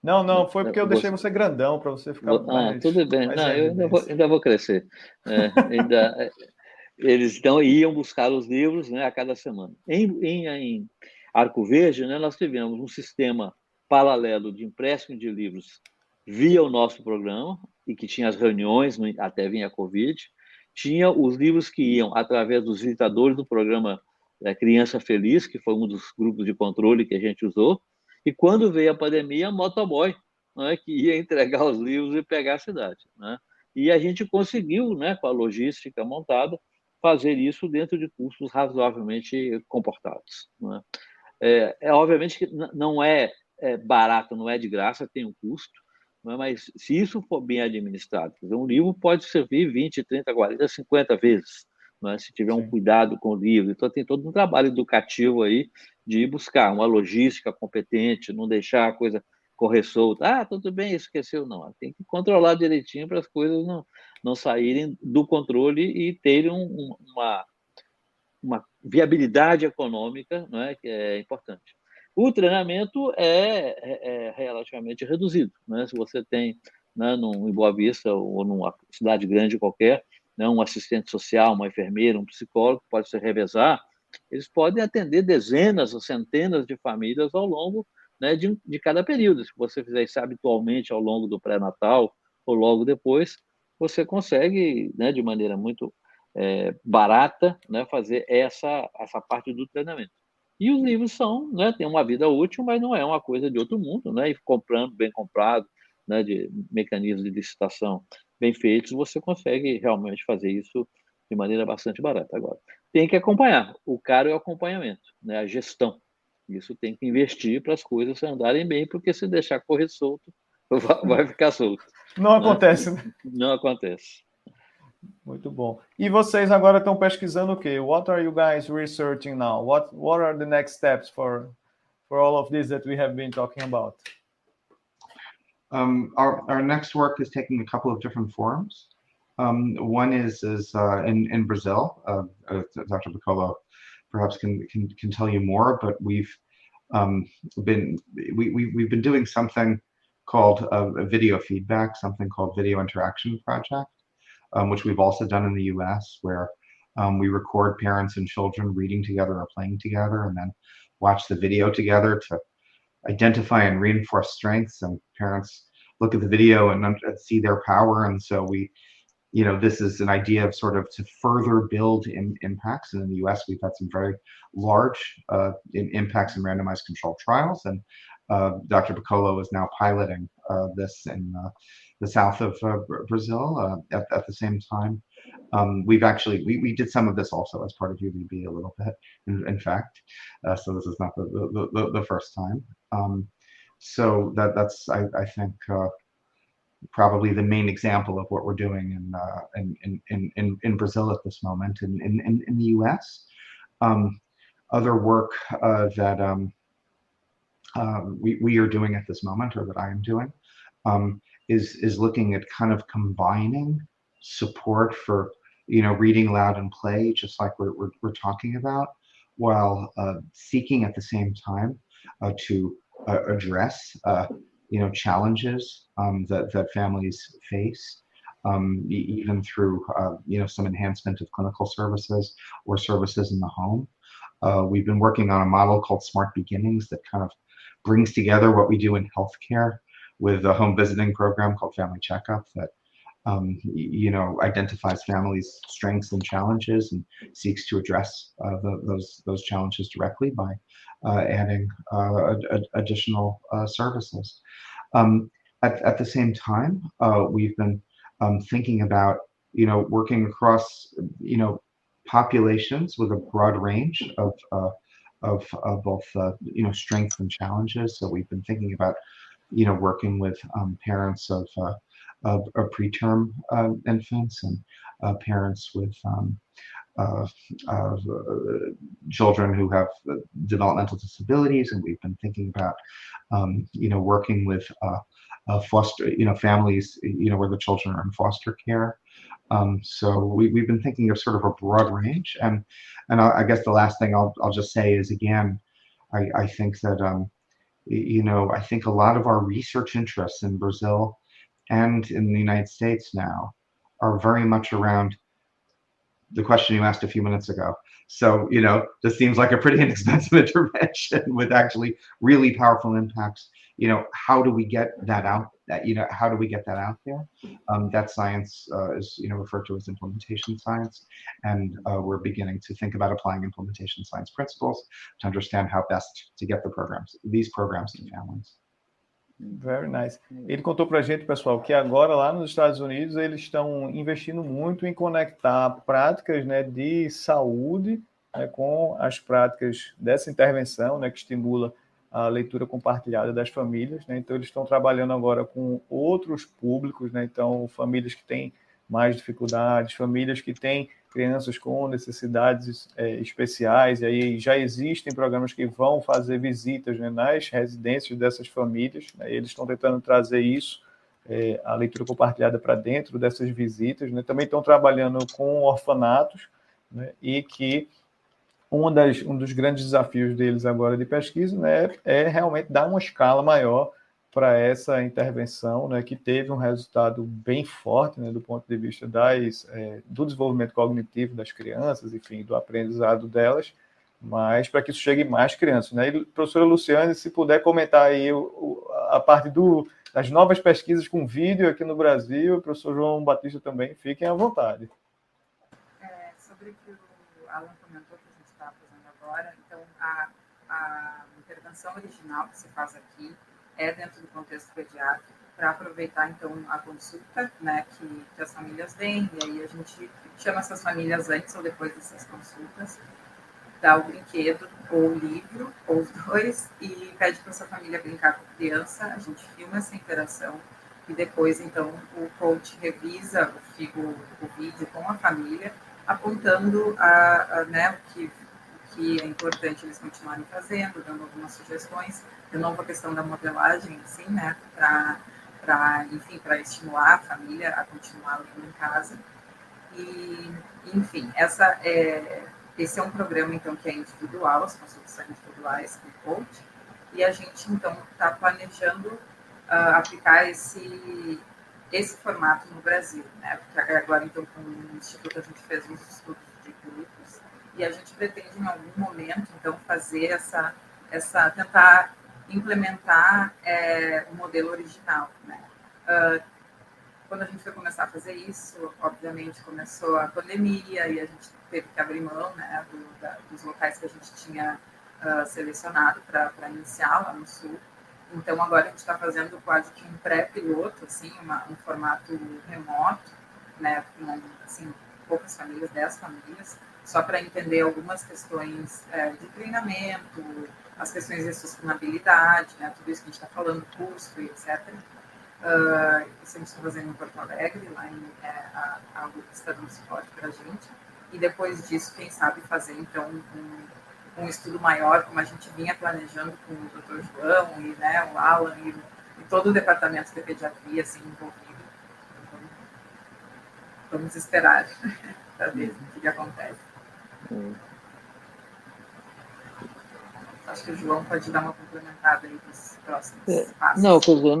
Não, não, foi porque eu deixei você grandão para você ficar.
Ah, mais, tudo bem. Não, eu ainda vou, ainda vou crescer. É, ainda, é, eles então iam buscar os livros né, a cada semana. Em, em, em Arco Verde, né, nós tivemos um sistema paralelo de empréstimo de livros via o nosso programa, e que tinha as reuniões, até vinha a Covid, tinha os livros que iam através dos visitadores do programa é, Criança Feliz, que foi um dos grupos de controle que a gente usou, e quando veio a pandemia, a motoboy, né, que ia entregar os livros e pegar a cidade. Né? E a gente conseguiu, né, com a logística montada, fazer isso dentro de custos razoavelmente comportados. Né? É, é obviamente que não é, é, barato, não é de graça, tem um custo, é? mas se isso for bem administrado, dizer, um livro pode servir 20, 30, 40, 50 vezes, é? se tiver um cuidado com o livro. Então, tem todo um trabalho educativo aí de buscar uma logística competente, não deixar a coisa correr solta. Ah, tudo bem, esqueceu. Não, tem que controlar direitinho para as coisas não, não saírem do controle e terem um, uma, uma viabilidade econômica, não é, que é importante. O treinamento é, é, é relativamente reduzido. Né? Se você tem né, num, em Boa Vista ou numa cidade grande qualquer, né, um assistente social, uma enfermeira, um psicólogo, pode se revezar, eles podem atender dezenas ou centenas de famílias ao longo né, de, de cada período. Se você fizer isso habitualmente ao longo do pré-natal ou logo depois, você consegue, né, de maneira muito é, barata, né, fazer essa, essa parte do treinamento. E os livros são, né, tem uma vida útil, mas não é uma coisa de outro mundo, né, e comprando, bem comprado, né, de mecanismos de licitação bem feitos, você consegue realmente fazer isso de maneira bastante barata. Agora, tem que acompanhar. O caro é o acompanhamento, né, a gestão. Isso tem que investir para as coisas andarem bem, porque se deixar correr solto, vai ficar solto.
Não né? acontece, né?
Não acontece.
Muito bom. E vocês agora estão pesquisando o quê? What are you guys researching now? What What are the next steps for for all of this that we have been talking about?
Um, our our next work is taking a couple of different forms. Um, one is is uh, in in Brazil. Uh, uh, Dr. Piccolo perhaps can, can can tell you more, but we've um, been we, we we've been doing something called a video feedback, something called video interaction project um, which we've also done in the US, where Um, we record parents and children reading together or playing together, and then watch the video together to identify and reinforce strengths. And parents look at the video and see their power. And so we, you know, this is an idea of sort of to further build in impacts. And in the U.S., we've had some very large uh, in impacts in randomized controlled trials, and uh, Dr. Piccolo is now piloting uh, this in uh, the south of uh, Brazil uh, at, at the same time. Um, we've actually we, we did some of this also as part of UVB a little bit, in, in fact. so this is not the the, the, the first time. Um, so that that's I, I think probably the main example of what we're doing in uh, in, in, in, in Brazil at this moment. In, in, in the US, um, other work uh, that um, uh, we, we are doing at this moment, or that I am doing, um, is is looking at kind of combining support for you know reading aloud and play, just like we're we're, we're talking about, while uh, seeking at the same time uh, to uh, address you know challenges um, that that families face, um, even through uh, you know some enhancement of clinical services or services in the home. Uh, we've been working on a model called Smart Beginnings that kind of brings together what we do in healthcare with a home visiting program called Family Checkup that um, you know identifies families' strengths and challenges and seeks to address uh, the, those those challenges directly by uh, adding uh, ad additional uh, services. Um, at, at the same time, uh, we've been um, thinking about you know working across you know populations with a broad range of of, of both you know strengths and challenges. So we've been thinking about you know working with um, parents of uh, of, of preterm uh, infants and uh, parents with um, uh, children who have developmental disabilities, and we've been thinking about um, you know working with foster you know families you know where the children are in foster care um, so we, we've been thinking of sort of a broad range. And, and I, I guess the last thing I'll, I'll just say is, again, I, I think that, um, you know, I think a lot of our research interests in Brazil and in the United States now are very much around the question you asked a few minutes ago. So, you know, this seems like a pretty inexpensive intervention with actually really powerful impacts. You know, how do we get that out that you know how do we get that out there? Um, that science uh, is you know referred to as implementation science. And uh, we're beginning to think about applying implementation science principles to understand how best to get the programs these programs to families.
Very nice. Ele contou para a gente, pessoal, que agora lá nos Estados Unidos eles estão investindo muito em conectar práticas né, de saúde né, com as práticas dessa intervenção, né, que estimula a leitura compartilhada das famílias, né? Então eles estão trabalhando agora com outros públicos, né? Então famílias que têm mais dificuldades, famílias que têm crianças com necessidades é, especiais, e aí já existem programas que vão fazer visitas né, nas residências dessas famílias, né? eles estão tentando trazer isso, é, a leitura compartilhada para dentro dessas visitas, né? também estão trabalhando com orfanatos, né? e que um, das, um dos grandes desafios deles agora de pesquisa né, é realmente dar uma escala maior para essa intervenção, né, que teve um resultado bem forte né, do ponto de vista das, é, do desenvolvimento cognitivo das crianças, enfim, do aprendizado delas, mas para que isso chegue mais crianças. Né? E, professora Luciane, se puder comentar aí o, o, a parte do, das novas pesquisas com vídeo aqui no Brasil, o professor João Batista também, fiquem à vontade.
É, sobre o que o Alan agora. Então, a, a intervenção original que se faz aqui é dentro do contexto pediátrico, para aproveitar, então, a consulta né, que, que as famílias vêm, e aí a gente chama essas famílias antes ou depois dessas consultas, dá o brinquedo ou o livro, ou os dois, e pede para essa família brincar com a criança, a gente filma essa interação, e depois, então, o coach revisa o, o, o vídeo com a família, apontando a, a, né, o que que é importante eles continuarem fazendo, dando algumas sugestões. De novo, a questão da modelagem, assim, né, para, enfim, para estimular a família a continuar lendo em casa. E, enfim, essa é, esse é um programa, então, que é individual, as consultas individuais com coach, e a gente, então, está planejando uh, aplicar esse, esse formato no Brasil, né, porque agora, então, com o Instituto, a gente fez uns estudos de e a gente pretende em algum momento, então, fazer essa, essa tentar implementar é, o modelo original, né? Uh, quando a gente foi começar a fazer isso, obviamente começou a pandemia e a gente teve que abrir mão né, do, da, dos locais que a gente tinha uh, selecionado para iniciar lá no Sul. Então, agora a gente está fazendo quase que um pré-piloto, assim, uma, um formato remoto, né, com assim, poucas famílias, 10 famílias, só para entender algumas questões é, de treinamento, as questões de sustentabilidade, né, tudo isso que a gente está falando, custo e etc. Uh, isso a gente está fazendo em Porto Alegre, lá em, é, a, está dando suporte para a gente. E depois disso, quem sabe fazer, então, um, um estudo maior, como a gente vinha planejando com o Dr. João e né, o Alan e, e todo o departamento de pediatria assim, envolvido. Então, vamos esperar para ver o que acontece. Hum. Acho que o João pode dar uma complementada aí dos próximos é, passos.
Não, quer dizer,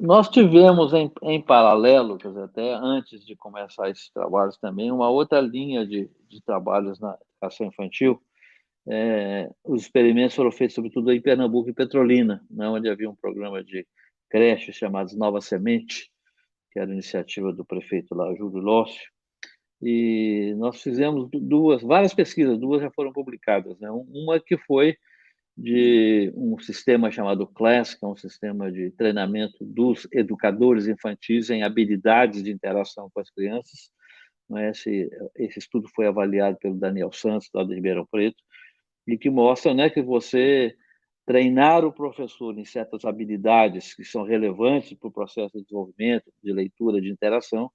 nós tivemos em, em paralelo, quer dizer, até antes de começar esses trabalhos também, uma outra linha de, de trabalhos na educação infantil. É, os experimentos foram feitos sobretudo em Pernambuco e Petrolina, né, onde havia um programa de creche chamado Nova Semente, que era iniciativa do prefeito lá, Júlio Lócio, e nós fizemos duas, várias pesquisas, duas já foram publicadas, né? Uma que foi de um sistema chamado CLASS, que é um sistema de treinamento dos educadores infantis em habilidades de interação com as crianças. Né? Esse, esse estudo foi avaliado pelo Daniel Santos, lá de Ribeirão Preto, e que mostra né, que você treinar o professor em certas habilidades que são relevantes para o processo de desenvolvimento, de leitura, de interação,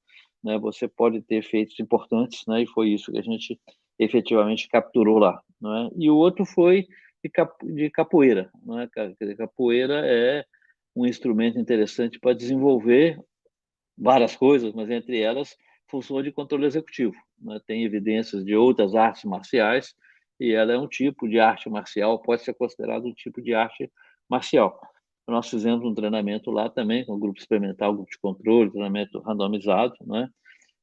né, você pode ter efeitos importantes, né, e foi isso que a gente efetivamente capturou lá. Né? E o outro foi de, de capoeira. Né? Capoeira é um instrumento interessante para desenvolver várias coisas, mas entre elas funções de controle executivo. Né? Tem evidências de outras artes marciais e ela é um tipo de arte marcial, pode ser considerado um tipo de arte marcial. Nós fizemos um treinamento lá também com o grupo experimental, grupo de controle, treinamento randomizado, né?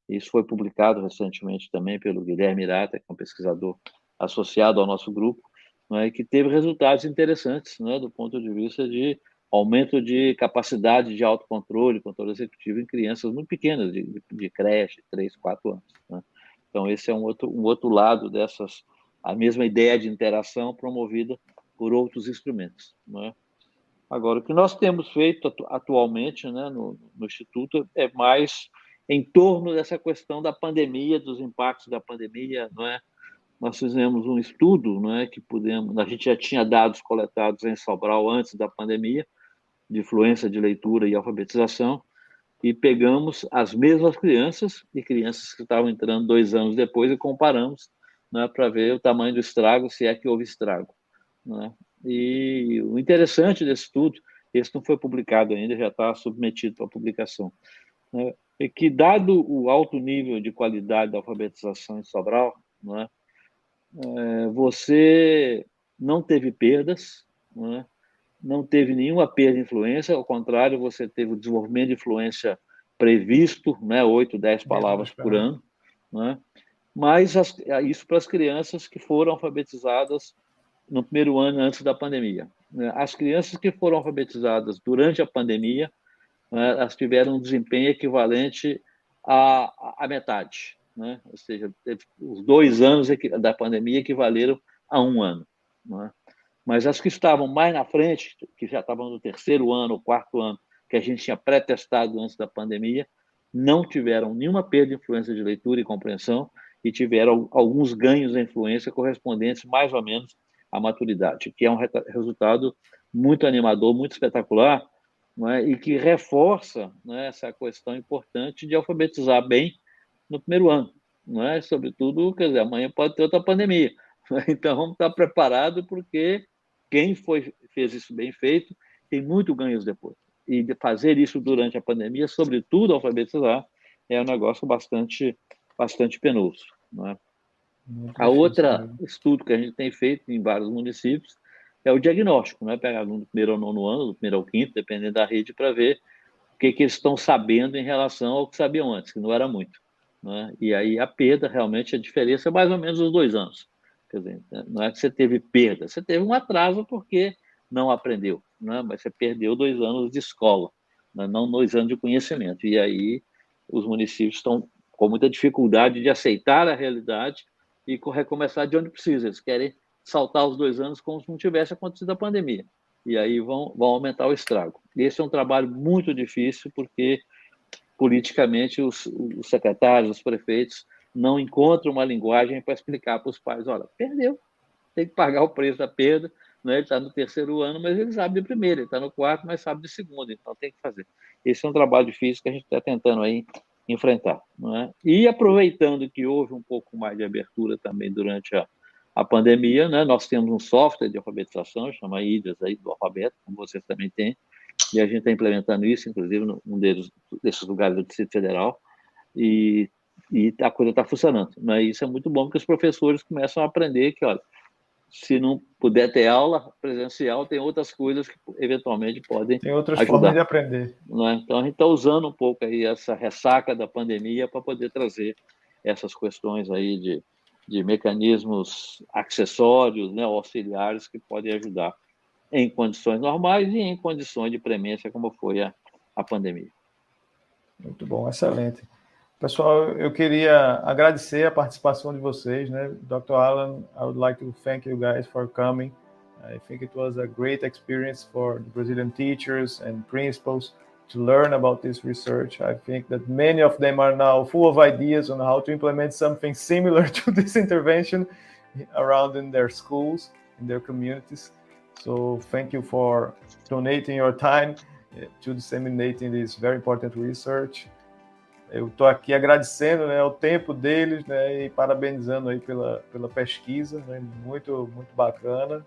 Isso foi publicado recentemente também pelo Guilherme Irata, que é um pesquisador associado ao nosso grupo, né, que teve resultados interessantes né, do ponto de vista de aumento de capacidade de autocontrole, controle executivo em crianças muito pequenas, de, de, creche, 3, 4 anos. Né? Então, esse é um outro, um outro lado dessas, a mesma ideia de interação promovida por outros instrumentos. Né? Agora, o que nós temos feito atualmente né, no, no Instituto é mais em torno dessa questão da pandemia, dos impactos da pandemia, não é? nós fizemos um estudo, não é, que pudemos, a gente já tinha dados coletados em Sobral antes da pandemia, de influência de leitura e alfabetização, e pegamos as mesmas crianças e crianças que estavam entrando dois anos depois e comparamos né, para ver o tamanho do estrago, se é que houve estrago. Né? E o interessante desse estudo, esse não foi publicado ainda, já está submetido para publicação, né, é que, dado o alto nível de qualidade da alfabetização em Sobral, não é, é, você não teve perdas, não, é? não teve nenhuma perda de influência, ao contrário, você teve o desenvolvimento de influência previsto, né, 8, 10 palavras por ano, né? mas as, isso para as crianças que foram alfabetizadas no primeiro ano antes da pandemia. Né? As crianças que foram alfabetizadas durante a pandemia, né, elas tiveram um desempenho equivalente à, à metade né? ou seja, os dois anos da pandemia equivaleram a um ano. Né? Mas as que estavam mais na frente, que já estavam no terceiro ano, ou quarto ano, que a gente tinha pré-testado antes da pandemia, não tiveram nenhuma perda de influência de leitura e compreensão e tiveram alguns ganhos de influência correspondentes mais ou menos à maturidade, que é um resultado muito animador, muito espetacular, é? e que reforça né, essa questão importante de alfabetizar bem no primeiro ano, é? Sobretudo, quer dizer, amanhã pode ter outra pandemia. Então, vamos estar preparados porque quem foi, fez isso bem feito tem muito ganhos depois. E de fazer isso durante a pandemia, sobretudo alfabetizar, é um negócio bastante, bastante penoso. Não é? A outra né? estudo que a gente tem feito em vários municípios é o diagnóstico, não é pegar aluno do primeiro ao nono ano, do primeiro ao quinto, dependendo da rede, para ver o que, que eles estão sabendo em relação ao que sabiam antes, que não era muito. Né? E aí a perda, realmente, a diferença é mais ou menos os dois anos. Quer dizer, né? não é que você teve perda, você teve um atraso porque não aprendeu, né? mas você perdeu dois anos de escola, né? não dois anos de conhecimento. E aí os municípios estão com muita dificuldade de aceitar a realidade e recomeçar de onde precisa. Eles querem saltar os dois anos como se não tivesse acontecido a pandemia. E aí vão, vão aumentar o estrago. Esse é um trabalho muito difícil, porque politicamente os, os secretários, os prefeitos não encontram uma linguagem para explicar para os pais: olha, perdeu, tem que pagar o preço da perda. Né? Ele está no terceiro ano, mas ele sabe de primeiro, ele está no quarto, mas sabe de segundo, então tem que fazer. Esse é um trabalho difícil que a gente está tentando aí enfrentar. É? E aproveitando que houve um pouco mais de abertura também durante a, a pandemia, né, nós temos um software de alfabetização, chama IDAS aí, do alfabeto, como vocês também têm, e a gente está implementando isso, inclusive, num deles, desses lugares do Distrito Federal, e, e a coisa está funcionando. Né? Isso é muito bom, porque os professores começam a aprender que, olha, se não puder ter aula presencial, tem outras coisas que eventualmente podem
Tem outras
ajudar.
formas de aprender.
É? Então, a gente está usando um pouco aí essa ressaca da pandemia para poder trazer essas questões aí de, de mecanismos acessórios, né, auxiliares que podem ajudar em condições normais e em condições de premência, como foi a, a pandemia.
Muito bom, excelente. Pessoal, eu queria agradecer a participação de vocês, né? Dr. Alan, I would like to thank you guys for coming. I think it was a great experience for the Brazilian teachers and principals to learn about this research. I think that many of them are now full of ideas on how to implement something similar to this intervention around in their schools, in their communities. So thank you for donating your time to disseminating this very important research. Eu estou aqui agradecendo né, o tempo deles né, e parabenizando aí pela, pela pesquisa, né, muito, muito bacana.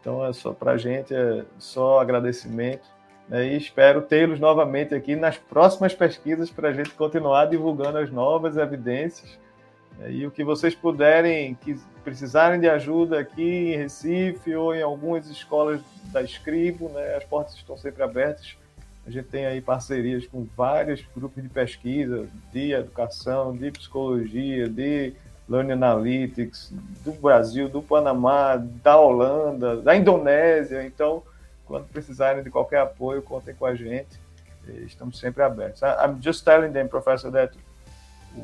Então, é só para a gente, é só agradecimento. Né, e espero tê-los novamente aqui nas próximas pesquisas para a gente continuar divulgando as novas evidências. Né, e o que vocês puderem, que precisarem de ajuda aqui em Recife ou em algumas escolas da Escribo, né, as portas estão sempre abertas a gente tem aí parcerias com vários grupos de pesquisa, de educação, de psicologia, de Learning Analytics, do Brasil, do Panamá, da Holanda, da Indonésia. Então, quando precisarem de qualquer apoio, contem com a gente. Estamos sempre abertos. I'm just telling them, Professor, that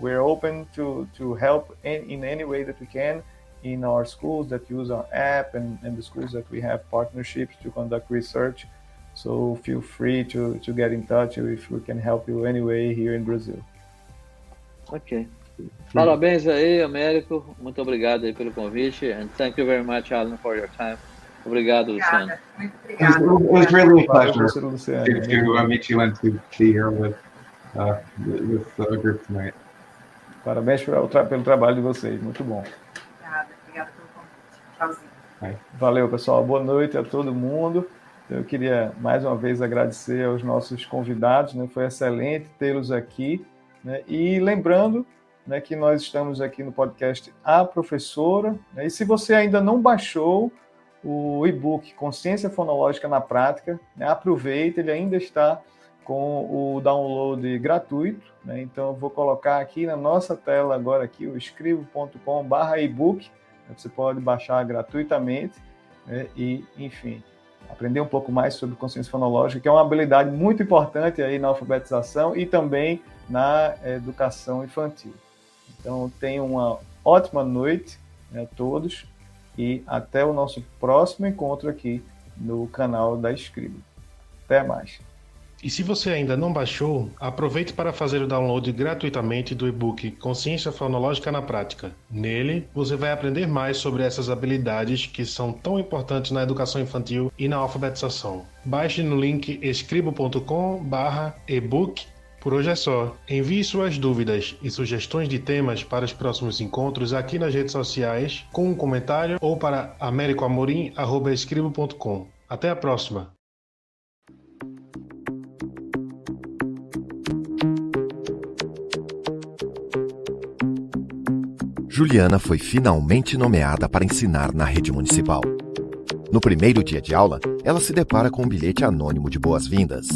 we're open to, to help in, in any way that we can in our schools that use our app and, and the schools that we have partnerships to conduct research. So feel free to, to get in touch if we can help you anyway here in Brazil.
Ok. Parabéns aí, Américo. Muito obrigado aí pelo convite. And thank you very much, Alan, for your time. Obrigado, Luciano.
Muito obrigada.
It was really a pleasure to uh, meet you and to be here with uh, with the group tonight.
Parabéns pelo, tra pelo trabalho de vocês. Muito bom.
Obrigada, obrigada pelo convite. Tchauzinho.
Valeu, pessoal. Boa noite a todo mundo. Eu queria mais uma vez agradecer aos nossos convidados, né? Foi excelente tê-los aqui, né? E lembrando, né, que nós estamos aqui no podcast A Professora, né? E se você ainda não baixou o e-book Consciência Fonológica na Prática, né? aproveita, ele ainda está com o download gratuito, né? Então eu vou colocar aqui na nossa tela agora aqui o escrivo.com/ebook, você pode baixar gratuitamente? E enfim, aprender um pouco mais sobre consciência fonológica, que é uma habilidade muito importante aí na alfabetização e também na educação infantil. Então, tenham uma ótima noite né, a todos e até o nosso próximo encontro aqui no canal da Escriba. Até mais.
E se você ainda não baixou, aproveite para fazer o download gratuitamente do e-book Consciência Fonológica na Prática. Nele, você vai aprender mais sobre essas habilidades que são tão importantes na educação infantil e na alfabetização. Baixe no link escribo.com/ebook. Por hoje é só. Envie suas dúvidas e sugestões de temas para os próximos encontros aqui nas redes sociais com um comentário ou para americoamorim@escribo.com. Até a próxima.
Juliana foi finalmente nomeada para ensinar na rede municipal. No primeiro dia de aula, ela se depara com um bilhete anônimo de boas-vindas.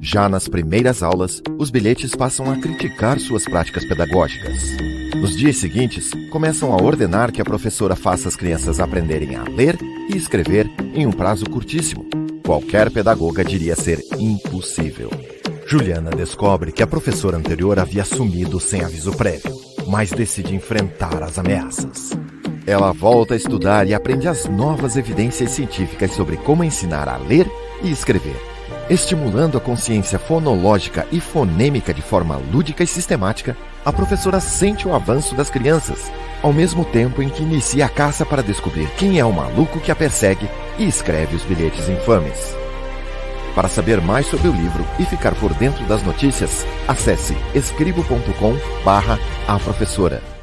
Já nas primeiras aulas, os bilhetes passam a criticar suas práticas pedagógicas. Nos dias seguintes, começam a ordenar que a professora faça as crianças aprenderem a ler e escrever em um prazo curtíssimo. Qualquer pedagoga diria ser impossível. Juliana descobre que a professora anterior havia sumido sem aviso prévio, mas decide enfrentar as ameaças. Ela volta a estudar e aprende as novas evidências científicas sobre como ensinar a ler e escrever Estimulando a consciência fonológica e fonêmica de forma lúdica e sistemática, a professora sente o avanço das crianças, ao mesmo tempo em que inicia a caça para descobrir quem é o maluco que a persegue e escreve os bilhetes infames. Para saber mais sobre o livro e ficar por dentro das notícias, acesse escribo.com/a professora.